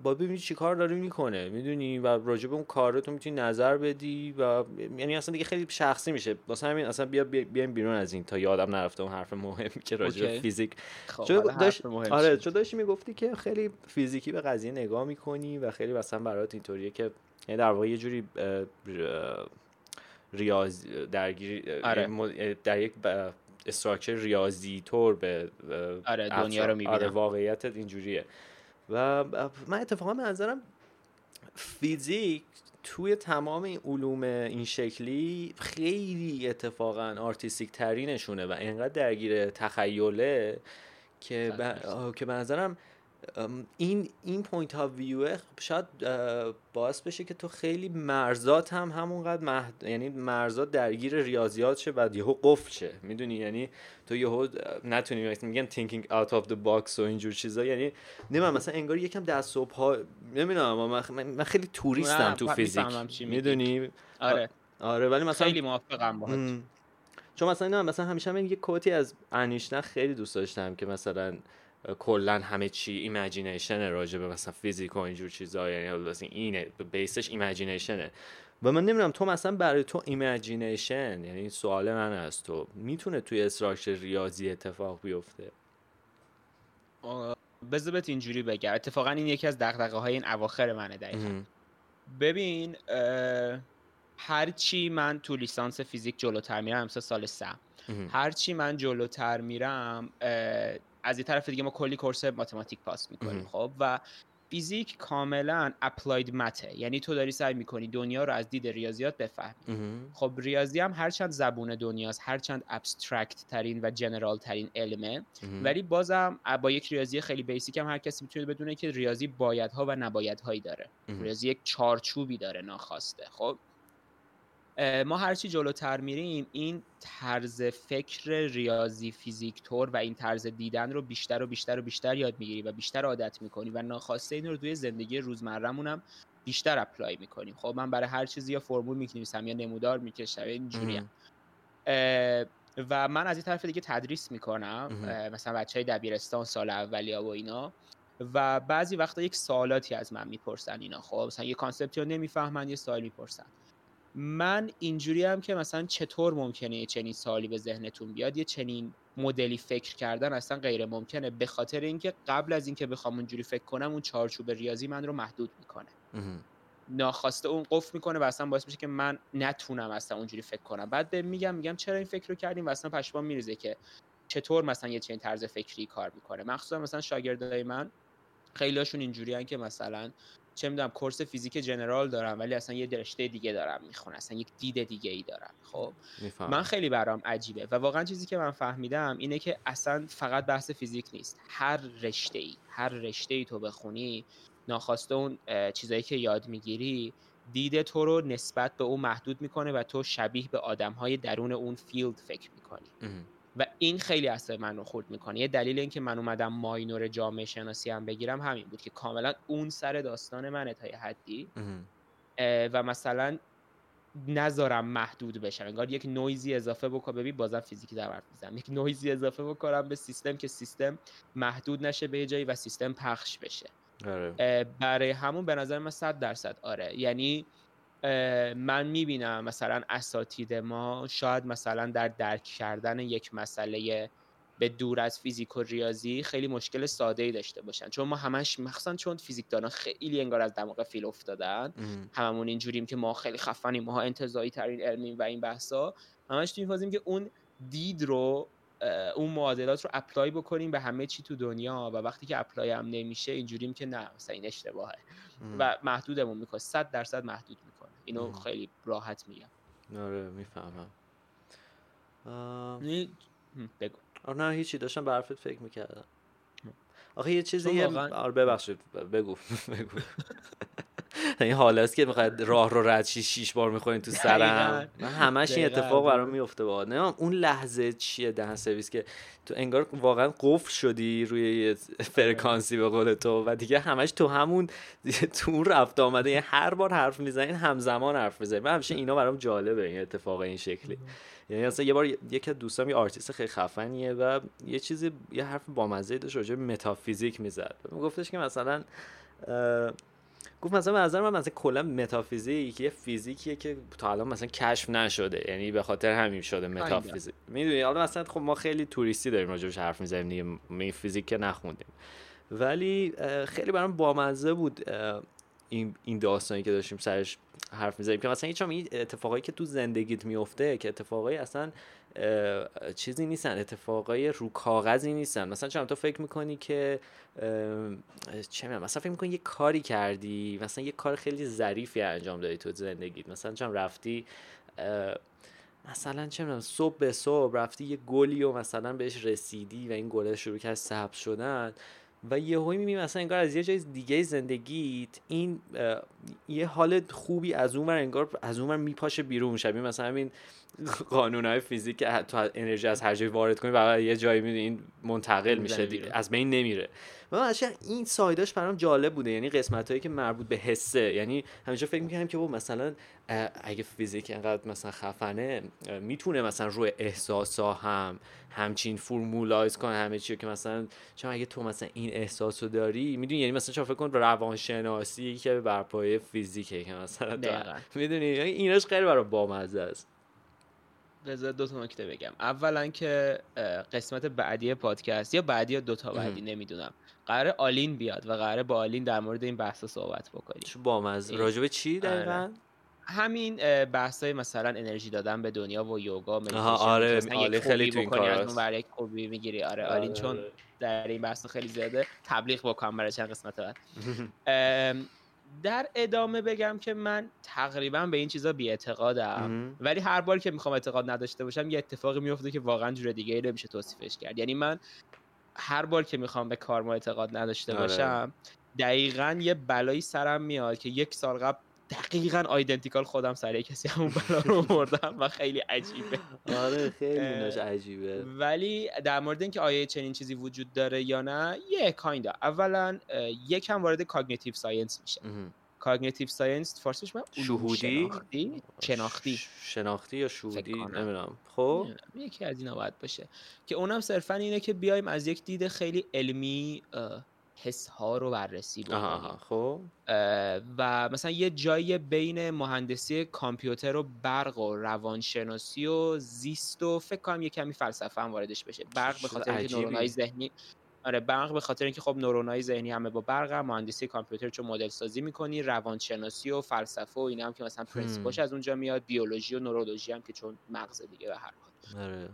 با ببینی چی کار داره می‌کنه. می‌دونی؟ و راجع به اون کار تو می‌تونی نظر بدی و یعنی اصلا دیگه خیلی شخصی میشه. واسه همین اصلا بیا بیایم بیرون از این تا یادم نرفته اون حرف مهمی که راجع به فیزیک. خب داشت آره چون داشتی می‌گفتی که خیلی فیزیکی به قضیه نگاه می‌کنی و خیلی مثلا برات اینطوریه که یعنی در واقع یه جوری ریاض درگیری آره. در یک structure ریاضی طور به آره دنیا رو آره واقعیت اینجوریه. و من اتفاقا به نظرم فیزیک توی تمام این علوم این شکلی خیلی اتفاقا artistic ترینشونه و انقدر درگیر تخیله که که به نظرم این این point of view شاید باعث بشه که تو خیلی مرزات هم همونقدر محد... یعنی مرزات درگیر ریاضیات شه و یهو قفل شه. می‌دونی؟ یعنی تو یهو نتونی میگن thinking out of the box و اینجور چیزا یعنی نمی‌دونم مثلا انگار یکم دست صبح ها نمی‌دونم من خیلی توریستم تو فیزیک. می‌دونی؟ آره. آره ولی مثلا خیلی موافقم باهات. چون مثلا مثلا همیشه من یه quote ی از انیشتن خیلی دوست داشتم که مثلا کلا همه چی imagination راجع به مثلا فیزیک و اینجور چیزا یعنی اینه base ش imagination ه و من نمی‌دونم تو مثلا برای تو imagination یعنی این سوال من از تو می‌تونه توی structure ریاضی اتفاق بیفته؟ بذار بهت اینجوری بگم. اتفاقا این یکی از دغدغه های این اواخر منه دقیقا. ببین هرچی من تو لیسانس فیزیک جلوتر میرم مثل سال سه. هرچی من جلوتر میرم از یه طرف دیگه ما کلی course mathematic پاس می‌کنیم خب؟ و فیزیک کاملا applied math ه. یعنی تو داری سعی می‌کنی دنیا رو از دید ریاضیات بفهمی. خب ریاضی هم هرچند زبون دنیاست هرچند abstract ترین و general ترین علمه ولی بازم با یک ریاضی خیلی بیسیک هم هر کسی می‌تونه بدونه که ریاضی بایدها و نبایدهایی داره. ریاضی یک چارچوبی داره ناخواسته. خب؟ ما هرچی جلوتر میریم این طرز فکر ریاضی فیزیک تور و این طرز دیدن رو بیشتر و بیشتر و بیشتر یاد می‌گیری و بیشتر عادت می‌کنی و ناخواسته این رو توی زندگی روزمرهمون هم بیشتر اپلای می‌کنیم خب من برای هر چیزی یا فرمول میکنیسم یا نمودار می‌کشم اینجوری و من از این طرف دیگه تدریس می‌کنم مثلا بچه های دبیرستان سال اولیا و اینا. و بعضی وقتا یک سوالاتی از من می‌پرسن اینا. خب مثلا یه کانسپتی رو نمی‌فهمن یه سوال می‌پرسن. من اینجوری هم که مثلا چطور ممکنه یه چنین سوالی به ذهنتون بیاد یه چنین مدلی فکر کردن اصلا غیر ممکنه به خاطر اینکه قبل از اینکه بخوام اونجوری فکر کنم اون چارچوب ریاضی من رو محدود می‌کنه. ناخواسته اون قفل می‌کنه و اصلا باعث میشه که من نتونم اصلا اونجوری فکر کنم. بعد به میگم میگم چرا این فکر رو کردیم؟ و اصلا پشمام میریزه که چطور مثلا یه چنین طرز فکری کار می‌کنه. مخصوصا مثلا شاگردای من خیلیاشون اینجوریان که مثلا چه می‌دونم course فیزیک general دارم ولی اصلا یه رشته دیگه دارم می‌خونم اصلا یک دید دیگه ای دارم خب؟ من خیلی برام عجیبه و واقعا چیزی که من فهمیدم اینه که اصلا فقط بحث فیزیک نیست. هر رشته ای هر رشته ای تو بخونی ناخواسته اون چیزایی که یاد می‌گیری دید تو رو نسبت به اون محدود می‌کنه و تو شبیه به آدم های درون اون field فکر می‌کنی. و این خیلی اصلا منو خورد می‌کنه. یه دلیل اینکه من اومدم ماینور جامعه شناسی هم بگیرم همین بود که کاملا اون سر داستان منه تا یه حدی. و مثلا نذارم محدود بشم. انگار یک نویزی اضافه بکنم ببین بازم فیزیکی در حرف می‌زنم. یک نویزی اضافه بکنم به سیستم که سیستم محدود نشه به جایی و سیستم پخش بشه. آره. برای همون به نظر من صد درصد آره. یعنی من می‌بینم مثلا اساتید ما شاید مثلا در درک کردن یک مسئله به دور از فیزیک و ریاضی خیلی مشکل ساده ای داشته باشن. چون ما همش مخصوصا چون فیزیکدانا خیلی انگار از دماغ فیل افتادن. هممون اینجوریم که ما خیلی خفنیم ما انتزاعی ترین علمیم و این بحثا. همش تو که اون دید رو اون معادلات رو apply بکنیم به همه چی تو دنیا و وقتی که apply هم نمیشه اینجوریم که نه مثلا این اشتباهه. و محدودمون می‌کنه صد درصد محدود می‌کنه. اینو خیلی راحت میگم. آره می‌فهمم. بگو. آره نه هیچی داشتم به حرفت فکر می‌کردم. آخه یه چیزی آره ببخشید بگو. بگو. این حالا است که می‌خواد راه رو رد شی شیش بار می‌خورین تو سرم. من همش این اتفاق برام میفته با اون لحظه چیه دهن سرویس که تو انگار واقعا قفل شدی روی یه فرکانسی به قول تو و دیگه همش تو همون تو اون رفت آمده. یعنی هر بار حرف می‌زنین همزمان حرف می‌زنین. من همیشه اینا برام جالبه این اتفاق این شکلی. یعنی اصلا یه بار یکی از دوستام یه آرتیست خیلی خفنیه و یه چیزی یه حرف بامزه داشت راجع متافیزیک می‌زد. گفتش که مثلا گفت مثلا به نظر من مثلا کلا متافیزیک یه فیزیکیه که تا الان مثلا کشف نشده. یعنی به خاطر همین شده متافیزیک. می‌دونی؟ حالا مثلا خب ما خیلی توریستی داریم راجبش حرف می‌زنیم دیگه. می فیزیک که نخوندیم. ولی خیلی برام بامزه بود این این داستانی که داشتیم سرش حرف می‌زنیم که مثلا هیچ اتفاقایی که تو زندگیت میفته که اتفاقایی اصلا چیزی نیستن اتفاقای رو کاغذی نیستن. مثلا چون تو فکر می‌کنی که چه می‌دونم مثلا فکر می‌کنی یه کاری کردی مثلا یه کار خیلی ظریفی انجام دادی تو زندگیت. مثلا چون رفتی مثلا چه می‌دونم صبح به صبح رفتی یه گلی و مثلا بهش رسیدی و این گله شروع کرد سبز شدن. و یه هایی می‌بینی مثلا انگار از یه جای دیگه زندگیت این یه حال خوبی از اون انگار از اون میپاشه بیرون شبیه مثلا همین قانون های فیزیک که تو انرژی از هر جای وارد کنی و یه جایی می‌دونی این منتقل میشه از بین نمیره. و این سایداش برام جالب بوده. یعنی قسمت هایی که مربوط به حسه. یعنی همیشه فکر می‌کنم که مثلا اگه فیزیک انقدر مثلا خفنه می‌تونه مثلا روی احساس ها هم همچین formulize کنه همه چی که مثلا چون اگه تو مثلا این احساس رو داری می‌دونی یعنی مثلا چون فکر کن روانشناسی که بر پایه فیزیکه که مثلا می‌دونی؟ یعنی ایناش خیلی برام بامزه است. بذار دو تا نکته بگم. اولا که قسمت بعدی پادکست یا بعدی یا دو تا بعدی نمی‌دونم. قرار آلین بیاد و قراره با آلین در مورد این بحث صحبت بکنیم. چه بامزه. راجب چی آره. دقیقا؟ همین بحث های مثلا انرژی دادن به دنیا و یوگا آره. آلی خیلی تو این کار از اون یک خوبی می‌گیری. آره, آره آلین چون آره. در این بحث خیلی زیاده تبلیغ بکنم برای چند قسمت بعد. در ادامه بگم که من تقریبا به این چیزا بی اعتقادم ولی هر بار که می‌خوام اعتقاد نداشته باشم یه اتفاقی میفته که واقعا جور دیگه ای نمیشه توصیفش کرد. یعنی من هر بار که می‌خوام به کارما اعتقاد نداشته آره. باشم دقیقا یه بلایی سرم میاد که یک سال قبل دقیقا identical خودم سر کسی همون بلا رو آوردم و خیلی عجیبه. آره خیلی عجیبه. ولی در مورد اینکه آیا چنین چیزی وجود داره یا نه یه kinda. اولا یکم وارد cognitive science میشه. cognitive science فارسیش من شهودی؟ شناختی؟ شناختی. یا شهودی؟ نمی‌دونم. خب؟ یکی از اینا باید باشه. که اونم صرفا اینه که بیایم از یک دید خیلی علمی حس ها رو بررسی بکنیم. خب. و مثلا یه جایی بین مهندسی کامپیوتر و برق و روانشناسی و زیست و فکر کنم یه کمی فلسفه هم واردش بشه. برق به خاطر اینکه نورونای ذهنی آره برق به خاطر اینکه خب نورونای ذهنی همه با برق هم مهندسی کامپیوتر چون مدل سازی می‌کنی روانشناسی و فلسفه و اینا هم که مثلا پرنسپلش از اونجا میاد بیولوژی و نورولوژی هم که چون مغز دیگه به هر حال. آره.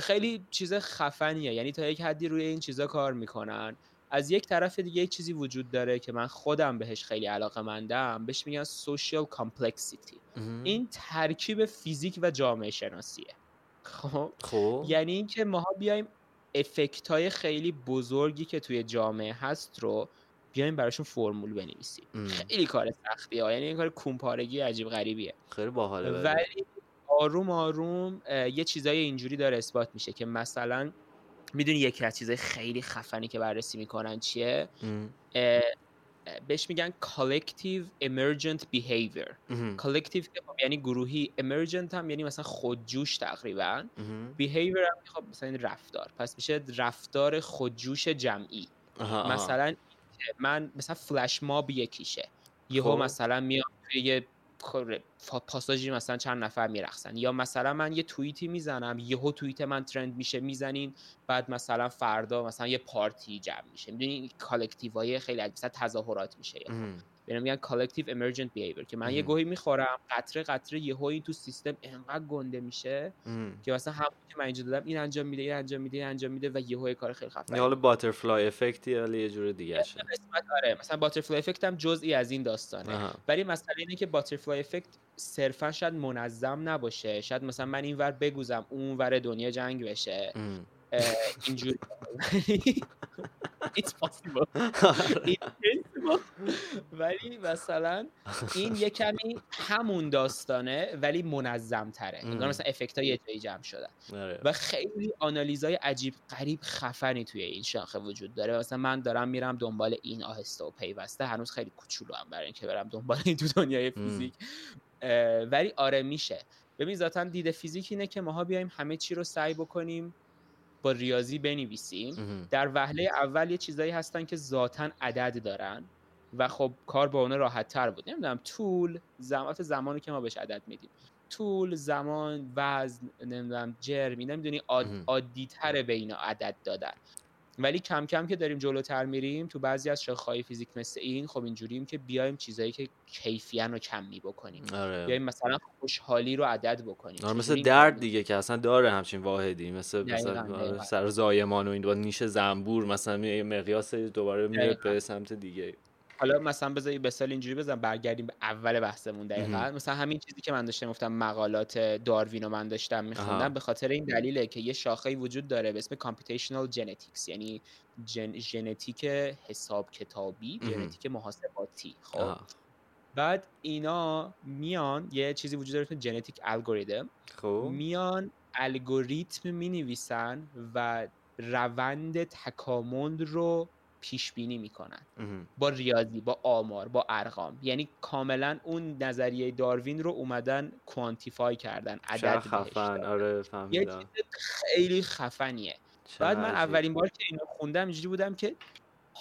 خیلی چیز خفنیه. یعنی تا یک حدی روی این چیزا کار می‌کنن. از یک طرف دیگه یک چیزی وجود داره که من خودم بهش خیلی علاقه مندم. بهش میگن social complexity. این ترکیب فیزیک و جامعه شناسیه. خب؟ خب. یعنی اینکه ماها بیایم افکت های خیلی بزرگی که توی جامعه هست رو بیایم براشون فرمول بنویسیم. خیلی کار سختی ها یعنی این کار کومپارگی عجیب غریبیه. خیلی باحاله ولی آروم آروم یه چیزای اینجوری داره اثبات میشه که مثلا می‌دونی یکی از چیزهای خیلی خفنی که بررسی می‌کنن چیه؟ بهش میگن collective emergent behavior. collective خب یعنی گروهی. Emergent هم یعنی مثلا خودجوش تقریبا. behavior هم خب مثلا رفتار. پس میشه رفتار خودجوش جمعی. مثلا من مثلا فلش ماب یکیشه. یهو خب. مثلا میام یه پاساژی مثلا چند نفر میرخصن یا مثلا من یه توییتی می‌زنم یهو توییت من trend میشه می‌زنین بعد مثلا فردا مثلا یه پارتی جمع میشه. می‌دونی collective های خیلی مثلا تظاهرات میشه بهم میگن collective emergent behavior که من یه گوهی می‌خورم قطره قطره یه هایی تو سیستم انقدر گنده میشه که مثلا همون که من اینجا دادم این انجام میده این انجام میده این انجام میده و یه کار خیلی خفنه. حالا butterfly effect ی ولی یه جور دیگه شه. آره. مثلا باترفلای افکت هم جزئی از این داستانه. ولی مثلا اینه که باترفلای افکت صرفا شاید منظم نباشه. شاید مثلا من این ور بگوزم اون ور دنیا جنگ بشه. اینجوری. It's possible. ولی مثلا این یه کمی همون داستانه ولی منظم تره انگار مثلا افکت ها یه جایی جمع شدن. آره. و خیلی آنالیزای عجیب غریب خفنی توی این شاخه وجود داره. مثلا من دارم میرم دنبال این آهسته و پیوسته. هنوز خیلی کوچولو هم برای اینکه برم دنبال این تو دنیای فیزیک. ولی آره میشه. ببین ذاتا دید فیزیک اینه که ماها بیایم همه چی رو سعی بکنیم. با ریاضی بنویسیم. در وهله اول یه چیزایی هستن که ذاتا عدد دارن و خب کار با اونا راحت تر بود نمی‌دونم طول زمان زمانی که ما بهش عدد میدیم طول زمان وزن نمی‌دونم جرم اینا می‌دونی. عادی تره به اینا عدد دادن ولی کم کم که داریم جلوتر میریم تو بعضی از شاخه‌های فیزیک مثل این خب اینجوریم که بیایم چیزایی که کیفیان رو کمی بکنیم آره بیایم مثلا خوشحالی رو عدد بکنیم آره مثل درد؟ دیگه که اصلا داره همچین واحدی مثل مثلا آره،. سر زایمان و این با نیش زنبور مثلا یه مقیاس دوباره میره. به سمت دیگه حالا مثلا بذار یه مثال اینجوری بزن برگردیم به اول بحثمون دقیقا. مثلا همین چیزی که من داشتم گفتم مقالات داروین رو من داشتم. میخوندم به خاطر این دلیله که یه شاخه‌ای وجود داره به اسم computational genetics یعنی جن... ژنتیک حساب کتابی. ژنتیک محاسباتی خب. بعد اینا میان یه چیزی وجود داره اسم ژنتیک الگوریتم خب میان الگوریتم می نویسن و روند تکامل رو پیش بینی می‌کنن. با ریاضی با آمار با ارقام. یعنی کاملا اون نظریه داروین رو اومدن کوانتیفای کردن. عدد خفن. آره یه چیز خیلی خفنیه. بعد من چقدر اولین بار که اینو خوندم اینجوری بودم که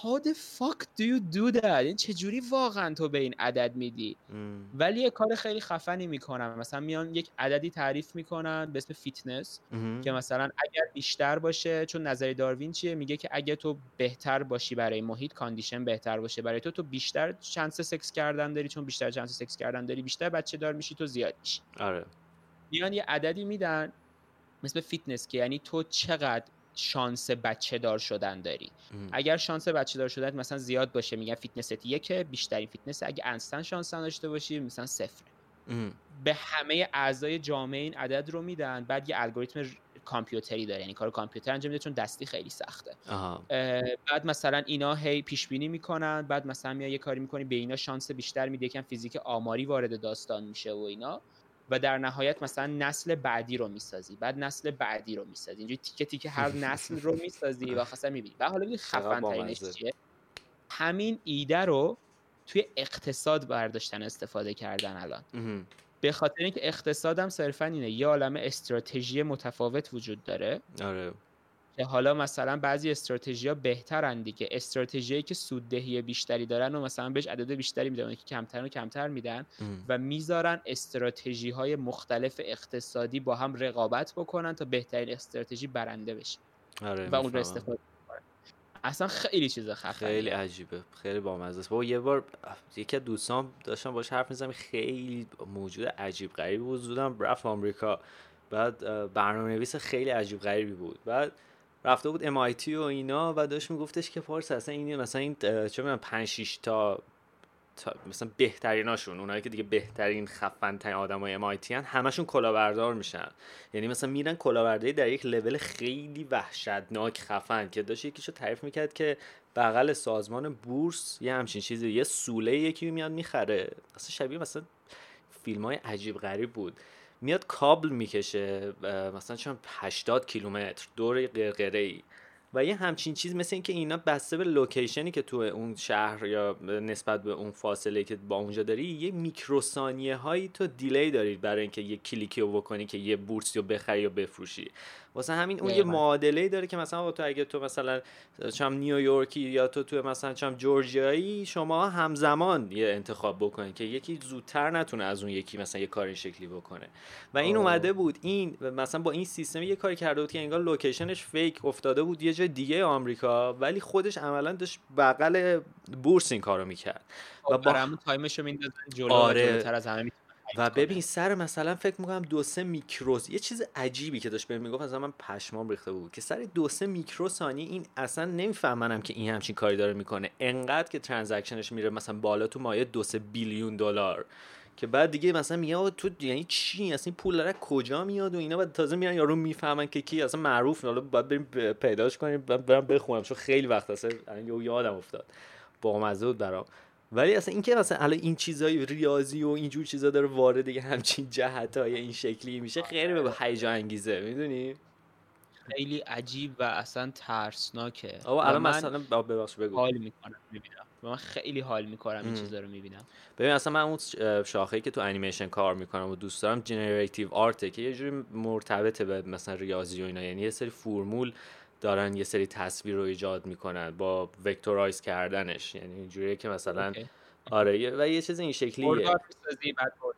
How the fuck do you do that? یعنی چجوری واقعا تو به این عدد میدی؟ ام. ولی یه کار خیلی خفنی می‌کنن مثلا میان یک عددی تعریف می‌کنن به اسم فیتنس مهم. که مثلا اگر بیشتر باشه چون نظری داروین چیه؟ میگه که اگه تو بهتر باشی برای محیط condition بهتر باشه برای تو تو بیشتر chance سکس کردن داری. چون بیشتر chance سکس کردن داری بیشتر بچه دار میشی تو زیاد میشی. آره. میان یه عددی میدن مثل فیتنس که یعنی تو چقدر شانس بچه دار شدن داری. اوهوم. اگر شانس بچه دار شدن مثلا زیاد باشه میگن فیتنست یکه بیشترین فیتنس اگه اصلا شانس نداشته باشی مثلا صفر. به همه اعضای جامعه این عدد رو میدن بعد یه الگوریتم کامپیوتری داره. یعنی کار کامپیوتر انجام میده چون دستی خیلی سخته. آها. بعد مثلا اینا هی پیش بینی می‌کنن بعد مثلا میای یه کاری می‌کنی به اینا شانس بیشتر میده یکم فیزیک آماری وارد داستان میشه و اینا. و در نهایت مثلا نسل بعدی رو می‌سازی. بعد نسل بعدی رو می‌سازی. اینجوری تیکه تیکه هر نسل رو می‌سازی و خاصا می‌بینی. و حالا خفن ترینش. چیه؟ همین ایده رو توی اقتصاد برداشتن استفاده کردن الان. به خاطر اینکه اقتصاد هم صرفا اینه. یه عالمه استراتژی متفاوت وجود داره. آره. که حالا مثلا بعضی استراتژی ها بهترن دیگه. استراتژی که سوددهی بیشتری دارن و مثلا بهش عدد بیشتری میدن که کمتر و کمتر میدن. و می‌ذارن استراتژی های مختلف اقتصادی با هم رقابت بکنن تا بهترین استراتژی برنده بشه. آره و اون رو. استفاده اصلا خیلی چیز خفنیه خیلی عجیبه. خیلی بامزه است. بابا یه بار یکی از دوستام داشتم باش حرف می‌زدم. خیلی موجود عجیب غریبی بود. زودم رفت آمریکا. بعد برنامه نویس خیلی عجیب غریبی بود. بعد رفته بود MIT و اینا و داشت میگفتش که پارس اصلا این مثلا این چه می‌دونم 5 6 تا تا- مثلا بهتریناشون اونایی که دیگه بهترین خفن ترین آدمای MIT هن همشون کلاهبردار میشن. یعنی مثلا میرن کلاهبرداری در یک لول خیلی وحشتناک خفن که داشت یکیشو تعریف می‌کرد که بغل سازمان بورس یه همچین چیزی یه سوله یکی میاد می‌خره. اصلا شبیه مثلا فیلم های عجیب غریب بود. میاد کابل می‌کشه مثلا چون 80 کیلومتر دور قرقره ای و یه همچین چیز مثل اینکه اینا بسته به location ی که تو اون شهر یا نسبت به اون فاصله که با اونجا داری یه میکروثانیه هایی تو delay دارید برای اینکه یه کلیکی رو بکنی که یه بورسی رو بخری یا بفروشی. واسه همین اون یه. معادله داره که مثلا تو اگه تو مثلا چم نیویورکی یا تو تو مثلا چم جورجیایی شما همزمان یه انتخاب بکنید که یکی زودتر نتونه از اون یکی مثلا یه کار این شکلی بکنه و این آه. اومده بود این مثلا با این سیستم یه کاری کرده بود که انگار location ش fake افتاده بود یه جای دیگه آمریکا ولی خودش عملا داشت بغل بورس این کارو می‌کرد و با برامون time ش رو میندازن جلو آره. از همه و. ببین سر مثلا فکر می‌کنم دو سه میکروس یه چیز عجیبی که داشت بهم می‌گفت مثلا من پشمام ریخته بود که سر دو سه میکرو ثانیه این اصلا نمیفهمنم که این همچین کاری داره می‌کنه. انقدر که ترانزکشنش میره مثلا بالا تو مایه دو سه بیلیون دلار که بعد دیگه مثلا میگه تو یعنی چی؟ اصلا این پول داره کجا میاد و اینا؟ بعد تازه میان یارو می‌فهمن که کی اصلا معروف حالا باید بریم پیداش کنیم بعد برم بخونم چون خیلی وقت اصلا یادم افتاد. بامزه بود برام. ولی اصلا اینکه مثلا الان این چیزای ریاضی و اینجور چیزا داره وارد دیگه همچین جهت های این شکلی میشه خیلی به هیجان انگیزه می‌دونی؟ خیلی عجیب و اصلا ترسناکه. آقا الان مثلا ببخش بگو. حال می‌کنم می‌بینم. من خیلی حال می‌کنم این چیزا رو می‌بینم. ببین اصلا من اون شاخه‌ای که تو انیمیشن کار می‌کنم و دوست دارم جنریتیو آرته که یه جوری مرتبطه به مثلا ریاضی و اینا. یعنی یه سری فرمول دارن یه سری تصویر رو ایجاد می‌کنن با vectorize کردنش. یعنی اینجوریه که مثلا آره و یه چیز این شکلیه.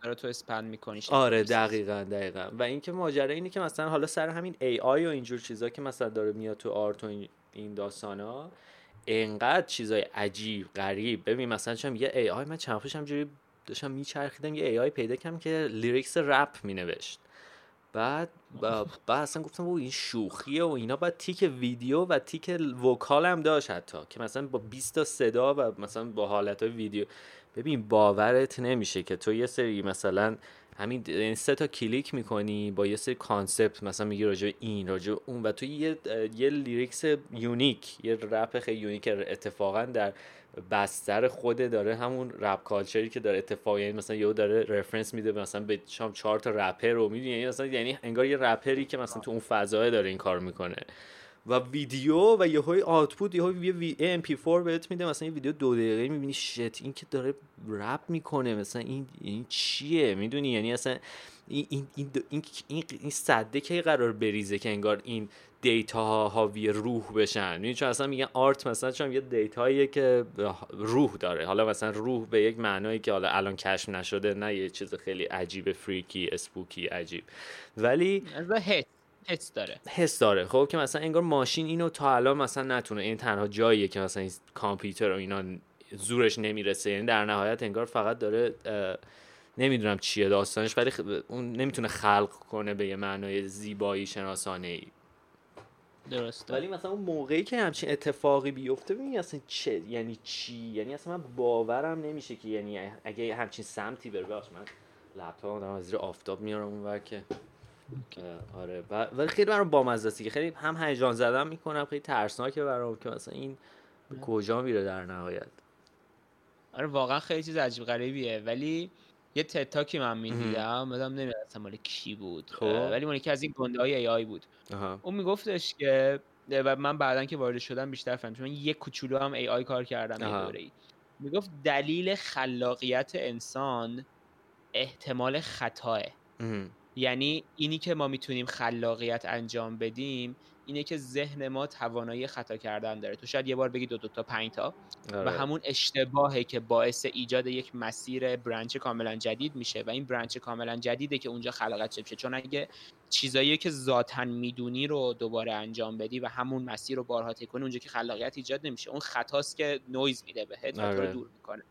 بعد تو expand می‌کنی آره دقیقا دقیقا. و اینکه ماجرا اینه که مثلا حالا سر همین AI و اینجور چیزا که مثلا داره میاد تو art و این داستانا انقدر چیزای عجیب غریب. ببین مثلا چون یه AI من چند خوشم همجوری داشتم میچرخیدم یه AI پیدا کردم که lyrics رپ مینوشت. بعد بعد اصلا گفتم او این شوخیه و اینا. بعد تیک ویدیو و تیک vocal هم داشت حتی که مثلا با 20 تا صدا و مثلا با حالت ویدیو. ببین باورت نمیشه که تو یه سری مثلا همین یعنی سه تا کلیک می‌کنی با یه سری concept مثلا میگی راجع این راجع اون و تو یه یه lyrics unique یه رپ خیلی unique اتفاقا در بستر خوده داره همون رپ culture ی که داره اتفاق یعنی مثلا یهو داره reference میده مثلا به شام چهار تا رپر رو می‌دونی یعنی مثلا یعنی انگار یه رپری که مثلا تو اون فضای داره این کار می‌کنه. و ویدیو و یه high output یه high MP4 بهت میده مثلا یه ویدیو دو دقیقه می‌بینی shit این که داره رپ می‌کنه مثلا این این چیه؟ می‌دونی؟ یعنی اصلا این این این این, این, این صده که قرار بریزه که انگار این data ها حاوی روح بشن؟ یعنی چون اصلا میگن art مثلا چون یه data ییه که روح داره. حالا مثلا روح به یک معنایی که حالا الان کشف نشده نه یه چیز خیلی عجیب freaky spooky عجیب. ولی داره. حس داره. خب که مثلا انگار ماشین اینو تا الان مثلا نتونه این تنها جاییه که مثلا این کامپیوتر و اینا زورش نمی‌رسه. یعنی در نهایت انگار فقط داره نمی‌دونم چیه داستانش ولی اون نمی‌تونه خلق کنه به یه معنای زیبایی شناسانه ای درسته. ولی مثلا اون موقعی که همچین اتفاقی بیفته ببین اصلا چه یعنی چی؟ یعنی اصلا من باورم نمیشه که یعنی اگه همچین سمتی بره من لپتاپ دارم از زیر آفتاب میارم اون که آره. ولی خیلی برام بامزه که خیلی هم هیجان زدم می‌کنم خیلی ترسناکه برام که مثلا این کجا میره در نهایت. آره واقعا خیلی چیز عجیب غریبیه. ولی یه تتاکی من می‌دیدم مدام نمی‌دونستم مال کی بود. خب. ولی مال یکی از این گنده های ای آی بود اون میگفتش که و من بعدا که وارد شدم بیشتر فهمیدم چون یه کوچولو هم ای آی کار کردم یه دوره ای می‌گفت دلیل خلاقیت انسان احتمال خطاه یعنی اینی که ما می‌تونیم خلاقیت انجام بدیم اینه که ذهن ما توانایی خطا کردن داره. تو شاید یه بار بگی دو دو تا پنج تا. و آره. همون اشتباهه که باعث ایجاد یک مسیر برانچ کاملا جدید میشه و این برانچ کاملا جدیده که اونجا خلاقیت میشه چون اگه چیزایی که ذاتا می‌دونی رو دوباره انجام بدی و همون مسیر رو بارها تکنی اونجا که خلاقیت ایجاد نمیشه. اون خطاست که نویز میده بهت و رو دور می‌کنه.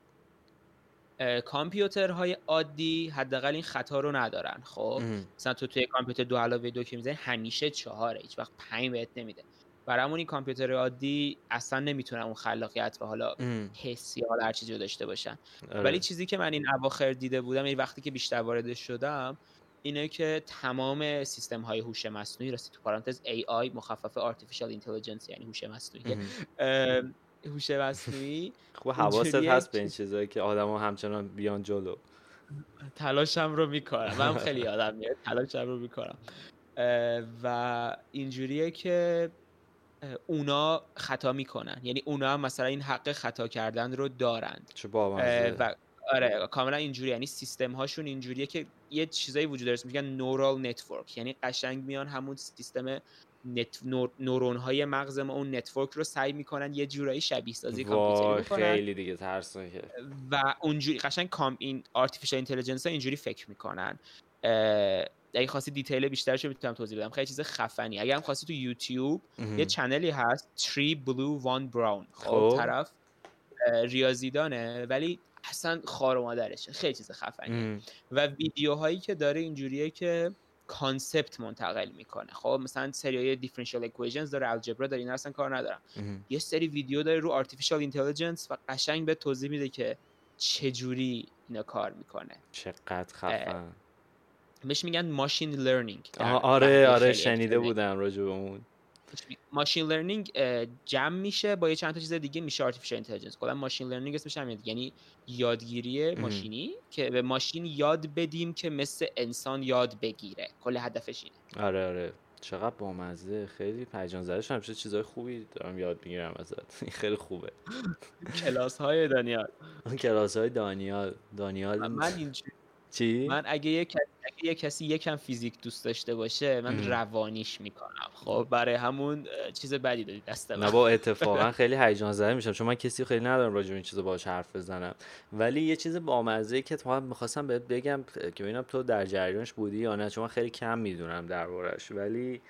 کامپیوترهای عادی حداقل این خطا رو ندارن. خب مثلا تو توی کامپیوتر دو علاوه دو که می‌زنی همیشه چهاره هیچ وقت پنج بهت نمیده. برامون این کامپیوتر عادی اصلا نمی‌تونن اون خلاقیت و حالا حسی حالا هر چیزی رو داشته باشن. آره. ولی چیزی که من این اواخر دیده بودم این وقتی که بیشتر وارد شدم اینه که تمام سیستم های هوش مصنوعی راستی تو پارانتز AI مخفف Artificial Intelligence یعنی هوش مصنوعی هوش مصنوعی خب حواست هست به این چیزایی که آدما همچنان بیان جلو. تلاشم رو می‌کنم. من خیلی آدم میاد تلاشم رو می‌کنم. و اینجوریه که اونا خطا می‌کنن. یعنی اونا هم مثلا این حق خطا کردن رو دارند چه و آره کاملا اینجوری یعنی سیستم هاشون اینجوریه که یه چیزایی وجود داره میگن نورال نتورک یعنی قشنگ میان همون سیستم نت... نورون های مغز ما اون network رو سعی می‌کنن یه جورایی شبیه سازی کامپیوتری بکنن. خیلی دیگه ترسناکه و اونجوری قشنگ کام این artificial intelligence ها اینجوری فکر می‌کنن. اگه خواستی detail بیشترش می‌تونم توضیح بدم. خیلی چیز خفنی. اگر هم خواستی تو یوتیوب یه channel ی هست 3Blue1Brown خب طرف ریاضیدانه ولی اصلا خار و مادرشه خیلی چیز خفنی و ویدیوهایی که داره اینجوریه که concept منتقل می‌کنه. خب مثلا سری differential equations داره algebra داره اینا اصلا کار ندارم یه سری ویدیو داره رو artificial intelligence و قشنگ به توضیح میده که چه جوری اینا کار می‌کنه. چقدر خفن. بهش میگن machine learning آره آره شنیده بودم راجع به اون. machine learning جمع میشه با یه چند تا چیز دیگه میشه artificial intelligence کلا machine learning اسمش هم یعنی یادگیری ماشینی که به ماشین یاد بدیم که مثل انسان یاد بگیره. کل هدفش اینه. آره آره. چقدر بامزه. خیلی پجان زده شدم. چه چیزای خوبی دارم یاد می‌گیرم ازت. خیلی خوبه. کلاس های دانیال. کلاس های دانیال. دانیال من اینجوری چی؟ من اگه یه کسی, اگه یه کسی یکم فیزیک دوست داشته باشه من روانیش می‌کنم خب؟ برای همون چیز بدی دادی دست نه با اتفاقا خیلی هیجان زده میشم چون من کسی خیلی ندارم راجع به این چیزا باهاش حرف بزنم. ولی یه چیز بامزه که تو می‌خواستم بهت بگم که ببینم تو در جریانش بودی یا نه چون من خیلی کم می‌دونم دربارش. ولی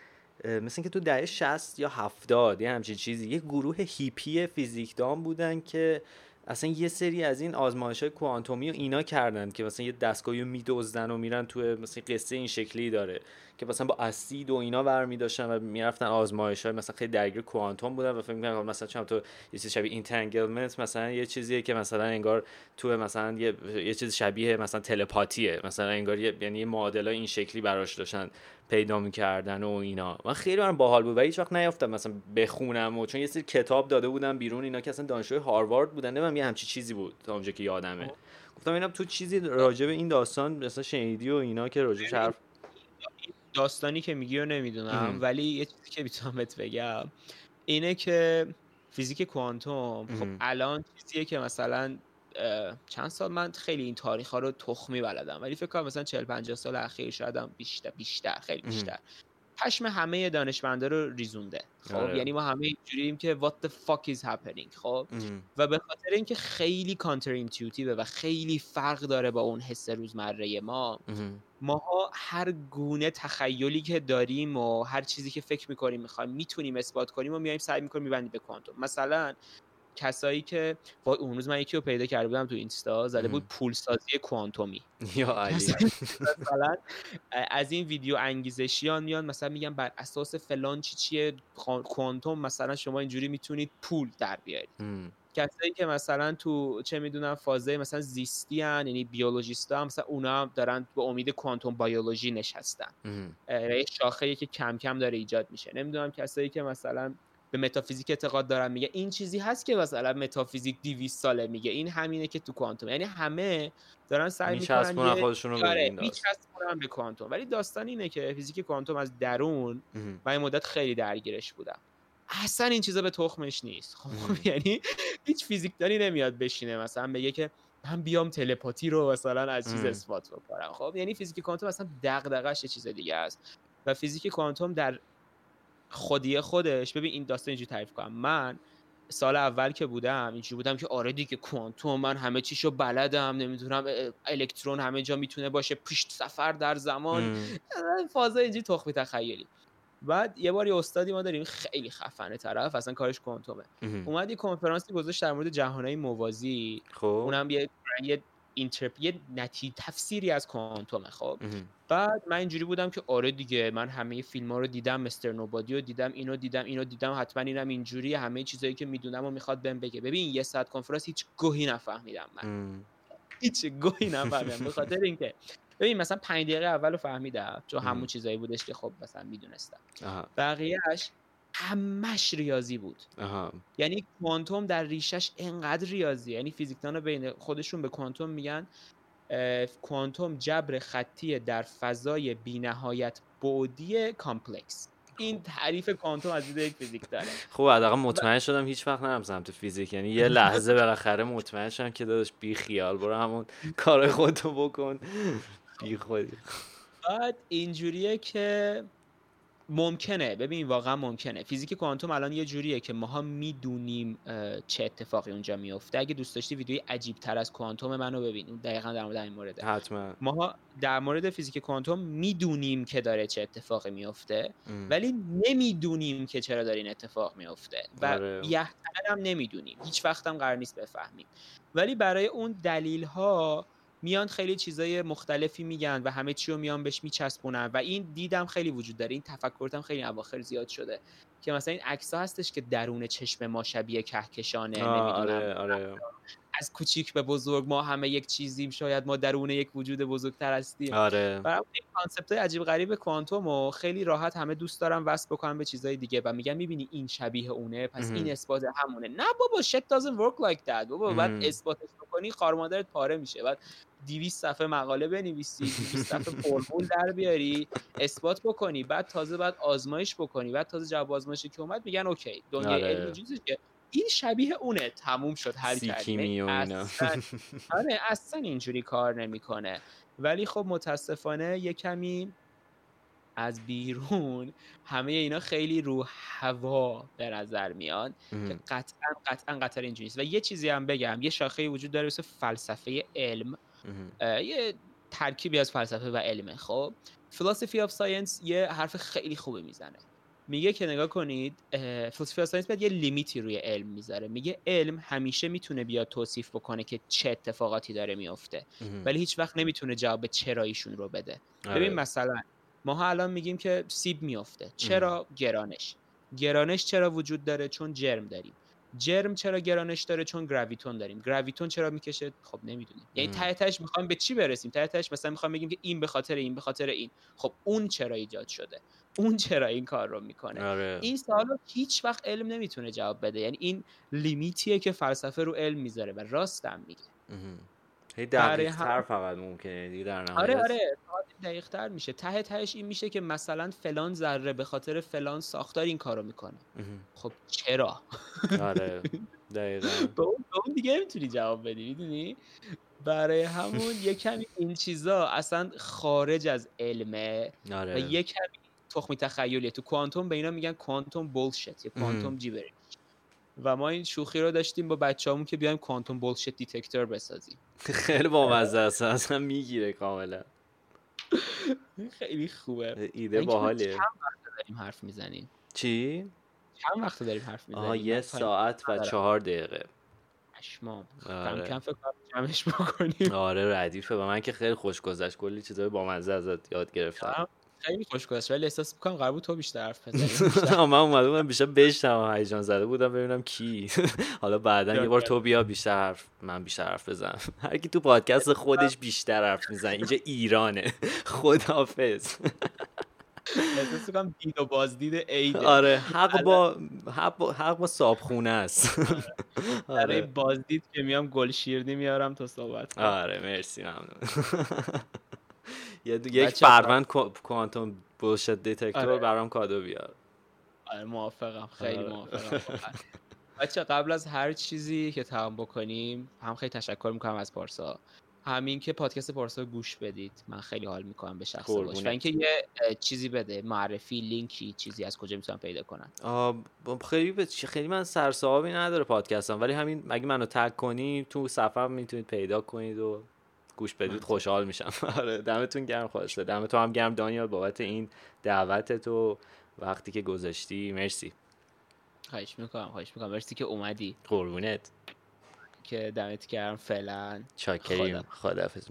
مثل اینکه تو دهه 60 یا 70 یه همچین چیزی یه گروه هیپی فیزیکدان بودن که اصلا یه سری از این آزمایش های کوانتومی و اینا کردن که مثلا یه دستگاهی رو میدزدن و میرن تو مثلا قصه این شکلی داره. که مثلا با اسید و اینا برمی داشتن و می‌رفتن آزمایش های مثلا خیلی درگیر کوانتوم بودن و فکر می‌کنم مثلا چون تو یه چیز شبیه entanglement مثلا یه چیزیه که مثلا انگار تو مثلا یه, یه چیز شبیه مثلا تلپاتیه مثلا انگار یه یعنی یه معادل این شکلی براش داشتن پیدا می‌کردن و اینا. من خیلی برام باحال بود و هیچ وقت نیافتم مثلا بخونم و چون یه سری کتاب داده بودم بیرون اینا که اصلا دانشجوی هاروارد بودن نمی‌دونم یه همچی چیزی بود تا اونجا که یادمه. گفتم اینم تو چیزی راجع به این داستان مثلا شنیدی و اینا که راجع حرف داستانی که میگی رو نمی‌دونم ولی یه چیزی که می‌تونم بهت بگم اینه که فیزیک کوانتوم خب الان چیزیه که مثلا چند سال من خیلی این تاریخ ها رو تخمی بلدم ولی فکر کنم مثلا 40 50 سال اخیر شاید هم بیشتر بیشتر خیلی بیشتر. پشم همه دانشمندا رو ریزونده. خب آره. یعنی ما همه اینجوریم که what the fuck is happening خب؟ و به خاطر اینکه خیلی کانتر اینتویتیوه و خیلی فرق داره با اون حس روزمره ما ماها هر گونه تخیلی که داریم و هر چیزی که فکر می‌کنیم می‌خوایم می‌تونیم اثبات کنیم و میایم سعی می‌کنیم میبندیم به کوانتوم. مثلا کسایی که اون روز من یکی رو پیدا کرده بودم تو اینستا زده بود پولسازی کوانتومی. یا مثلا از این ویدیو انگیزشیان میان مثلا میگن بر اساس فلان چی چیه کوانتوم مثلا شما اینجوری می‌تونید پول در بیارید. کسایی که مثلا تو چه می‌دونم فازه مثلا زیستی هن یعنی بیولوژیست هم مثلا اونا هم دارن به امید کوانتوم بیولوژی نشستن. یه شاخه که کم کم داره ایجاد میشه. نمی‌دونم کسایی که مثلا به متافیزیک اعتقاد دارن میگه این چیزی هست که مثلا متافیزیک 200 ساله. میگه این همینه که تو کوانتوم. یعنی همه دارن سعی می‌کنن خودشون رو به کوانتوم. ولی داستان اینه که فیزیک کوانتوم از درون من این مدت خیلی درگیرش بودم اصلا این چیزا به تخمش نیست. خب یعنی هیچ فیزیکدانی نمیاد بشینه مثلا بگه که من بیام تلپاتی رو مثلا از چیز اثبات بکنم. خب یعنی فیزیک کوانتوم اصلا دغدغش چیز دیگه است. و فیزیک کوانتوم در خودی خودش. ببین این داستان اینجوری تعریف کنم. من سال اول که بودم اینجوری بودم که آره دیگه کوانتوم من همه چیشو بلدم نمی‌دونم الکترون همه جا می‌تونه باشه پیشت سفر در زمان. فاز اینجوری تخمی تخیلی بعد یه بار یه استادی ما داریم خیلی خفنه طرف اصلا کارش کوانتومه. اومد یه کنفرانسی گذاشت در مورد جهانهای موازی. خب. اونم یه یه اینترپ یه نتی تفسیری از کوانتومه خب؟ بعد من اینجوری بودم که آره دیگه من همه فیلم ها رو دیدم مستر نوبادی رو دیدم اینو دیدم اینو دیدم حتما اینم اینجوری همه چیزایی که می‌دونم و می‌خواد بهم بگه. ببین یه ساعت کنفرانس هیچ گوهی نفهمیدم من. هیچ گوهی نفهمیدم به خاطر اینکه ببین مثلا 5 دقیقه اولو فهمیدم چون همون چیزایی بودش که خب مثلا می‌دونستم. بقیهش همش ریاضی بود. آها. یعنی کوانتوم در ریشش انقدر ریاضی یعنی فیزیکدان بین خودشون به کوانتوم میگن. کوانتوم جبر خطی در فضای بینهایت بعدی complex. این تعریف کوانتوم از دید یک فیزیکدانه. خب حداقل مطمئن شدم هیچ وقت نرم سمت فیزیک. یعنی یه لحظه بالاخره مطمئن شدم که داداش بی خیال برو همون کار خودتو بکن. بی خودی. بعد اینجوریه که ممکنه. ببین واقعا ممکنه. فیزیک کوانتوم الان یه جوریه که ماها می‌دونیم چه اتفاقی اونجا میفته اگه دوست داشتی ویدیوی عجیب تر از کوانتوم منو ببین. دقیقا در مورد این مورد. حتما. ماها در مورد فیزیک کوانتوم می‌دونیم که داره چه اتفاقی میفته ولی نمی‌دونیم که چرا داره این اتفاق میفته و آره. هم نمی‌دونیم. هیچ وقت هم قرار نیست بفهمیم. ولی برای اون دلیل ها میان خیلی چیزای مختلفی میگن و همه چی رو میان بهش میچسبونن و این دیدم خیلی وجود داره. این تفکرتم خیلی اواخر زیاد شده که مثلا این عکس هستش که درون چشم ما شبیه کهکشانه آره آره. از کوچیک به بزرگ ما همه یک چیزیم شاید ما درون یک وجود بزرگتر هستیم. آره. برای این concept های عجیب غریب کوانتوم و خیلی راحت همه دوست دارن وصل بکنن به چیزهای دیگه و میگن می‌بینی این شبیه اونه پس. این اثبات همونه. نه بابا shit doesn't work like that. بابا بعد. اثباتش بکنی خارمادرت پاره میشه. بعد 200 صفحه مقاله بنویسی 200 صفحه فرمول در بیاری اثبات بکنی بعد تازه بعد آزمایش بکنی. بعد تازه جواب آزمایشی که اومد میگن okay دنیای آره. علم اینجوریه که این شبیه اونه. تموم شد کردیم. اینا. اصلاً- آره اصلا اینجوری کار نمی‌کنه. ولی خب متاسفانه یه کمی از بیرون همه اینا خیلی رو هوا به نظر میاد که. قطعا قطعا قطعا اینجوری نیست. و یه چیزی هم بگم یه شاخه وجود داره مثل فلسفه علم. یه ترکیبی از فلسفه و علمه خب philosophy of science یه حرف خیلی خوبی می‌زنه. میگه که نگاه کنید philosophy of science باید یه لیمیتی روی علم می‌ذاره. میگه علم همیشه می‌تونه بیاد توصیف بکنه که چه اتفاقاتی داره میفته. ولی هیچ وقت نمی‌تونه جواب چراییشون رو بده. آره. ببین مثلا ماها الان میگیم که سیب میفته. چرا؟ گرانش. گرانش چرا وجود داره؟ چون جرم داریم. جرم چرا گرانش داره چون گراویتون داریم. گراویتون چرا می‌کشه؟ خب نمی‌دونیم. یعنی. ته تهش می‌خوایم به چی برسیم؟ ته تهش مثلا می‌خوایم بگیم که این به خاطر این به خاطر این. خب اون چرا ایجاد شده؟ اون چرا این کار رو می‌کنه؟ آره. این سوالا هیچ وقت علم نمی‌تونه جواب بده. یعنی این لیمیتیه که فلسفه رو علم می‌ذاره و راستم میگه. هی دقیق تر فقط ممکنه دیگه در آره آره. دقیق تر میشه. ته تهش این میشه که مثلا فلان ذره به خاطر فلان ساختار این کارو می‌کنه. خب چرا؟ آره. دقیقا. به اون, دیگه نمی‌تونی جواب بدی می‌دونی؟ برای همون یه کمی این چیزا اصلا خارج از علمه و آره. یه کمی تخمی تخیلیه. تو کوانتوم به اینا میگن کوانتوم بولشت یا کوانتوم مهم. جیبریش و ما این شوخی رو داشتیم با بچه‌هامون که بیایم کوانتوم بولشت دیتکتور بسازیم. خیلی بامزه است. اصلا می‌گیره کاملا. خیلی خوبه. ایده باحالیه. چند وقت داریم حرف می‌زنیم؟ چی؟ چند وقت داریم حرف می‌زنیم؟ آها یه ساعت و چهار دقیقه. پشمام. آره. کم کم فکر کنم جمعش بکنیم. آره ردیفه. و من که خیلی خوش گذشت کلی چیزای بامزه ازت یاد گرفتم. خیلی خوش گذشت ولی احساس می‌کنم قرار بود تو بیشتر حرف بزنی من اومده بودم بیشتر بشنم هیجان زده بودم ببینم کی. حالا بعدا یه بار تو بیا بیشتر حرف من بیشتر حرف بزنم. هر کی تو پادکست خودش بیشتر حرف می‌زنه اینجا ایرانه. خدافظ احساس می‌کنم دید و بازدید عید آره حق با حق با, حق با صابخونه است. برای آره. بازدید که میام گل شیرنی میارم تا صحبت. آره مرسی ممنون. یک فروند کو- کوانتوم بولشت دیتکتور آره. برام کادو بیار. آره موافقم. خیلی آره. موافقم بچه قبل از هر چیزی که تمام بکنیم هم خیلی تشکر می‌کنم از پارسا. همین که پادکست پارسا گوش بدید. من خیلی حال می‌کنم به شخص باش. و اینکه یه چیزی بده معرفی لینکی چیزی از کجا می‌تونم پیدا با- خیلی به- خیلی من سرصحابی نداره پادکستم. ولی همین اگه منو تگ کنی تو صفحه می‌تونید پیدا کنید و گوش بدید منطقی. خوشحال میشم. آره دمتون گرم خواسته دم تو هم گرم دانیال بابت این دعوتت و وقتی که گذاشتی. مرسی. خواهش می‌کنم خواهش می‌کنم. مرسی که اومدی. قربونت. که دمت گرم فعلا. چاکریم. خدا. خداحافظ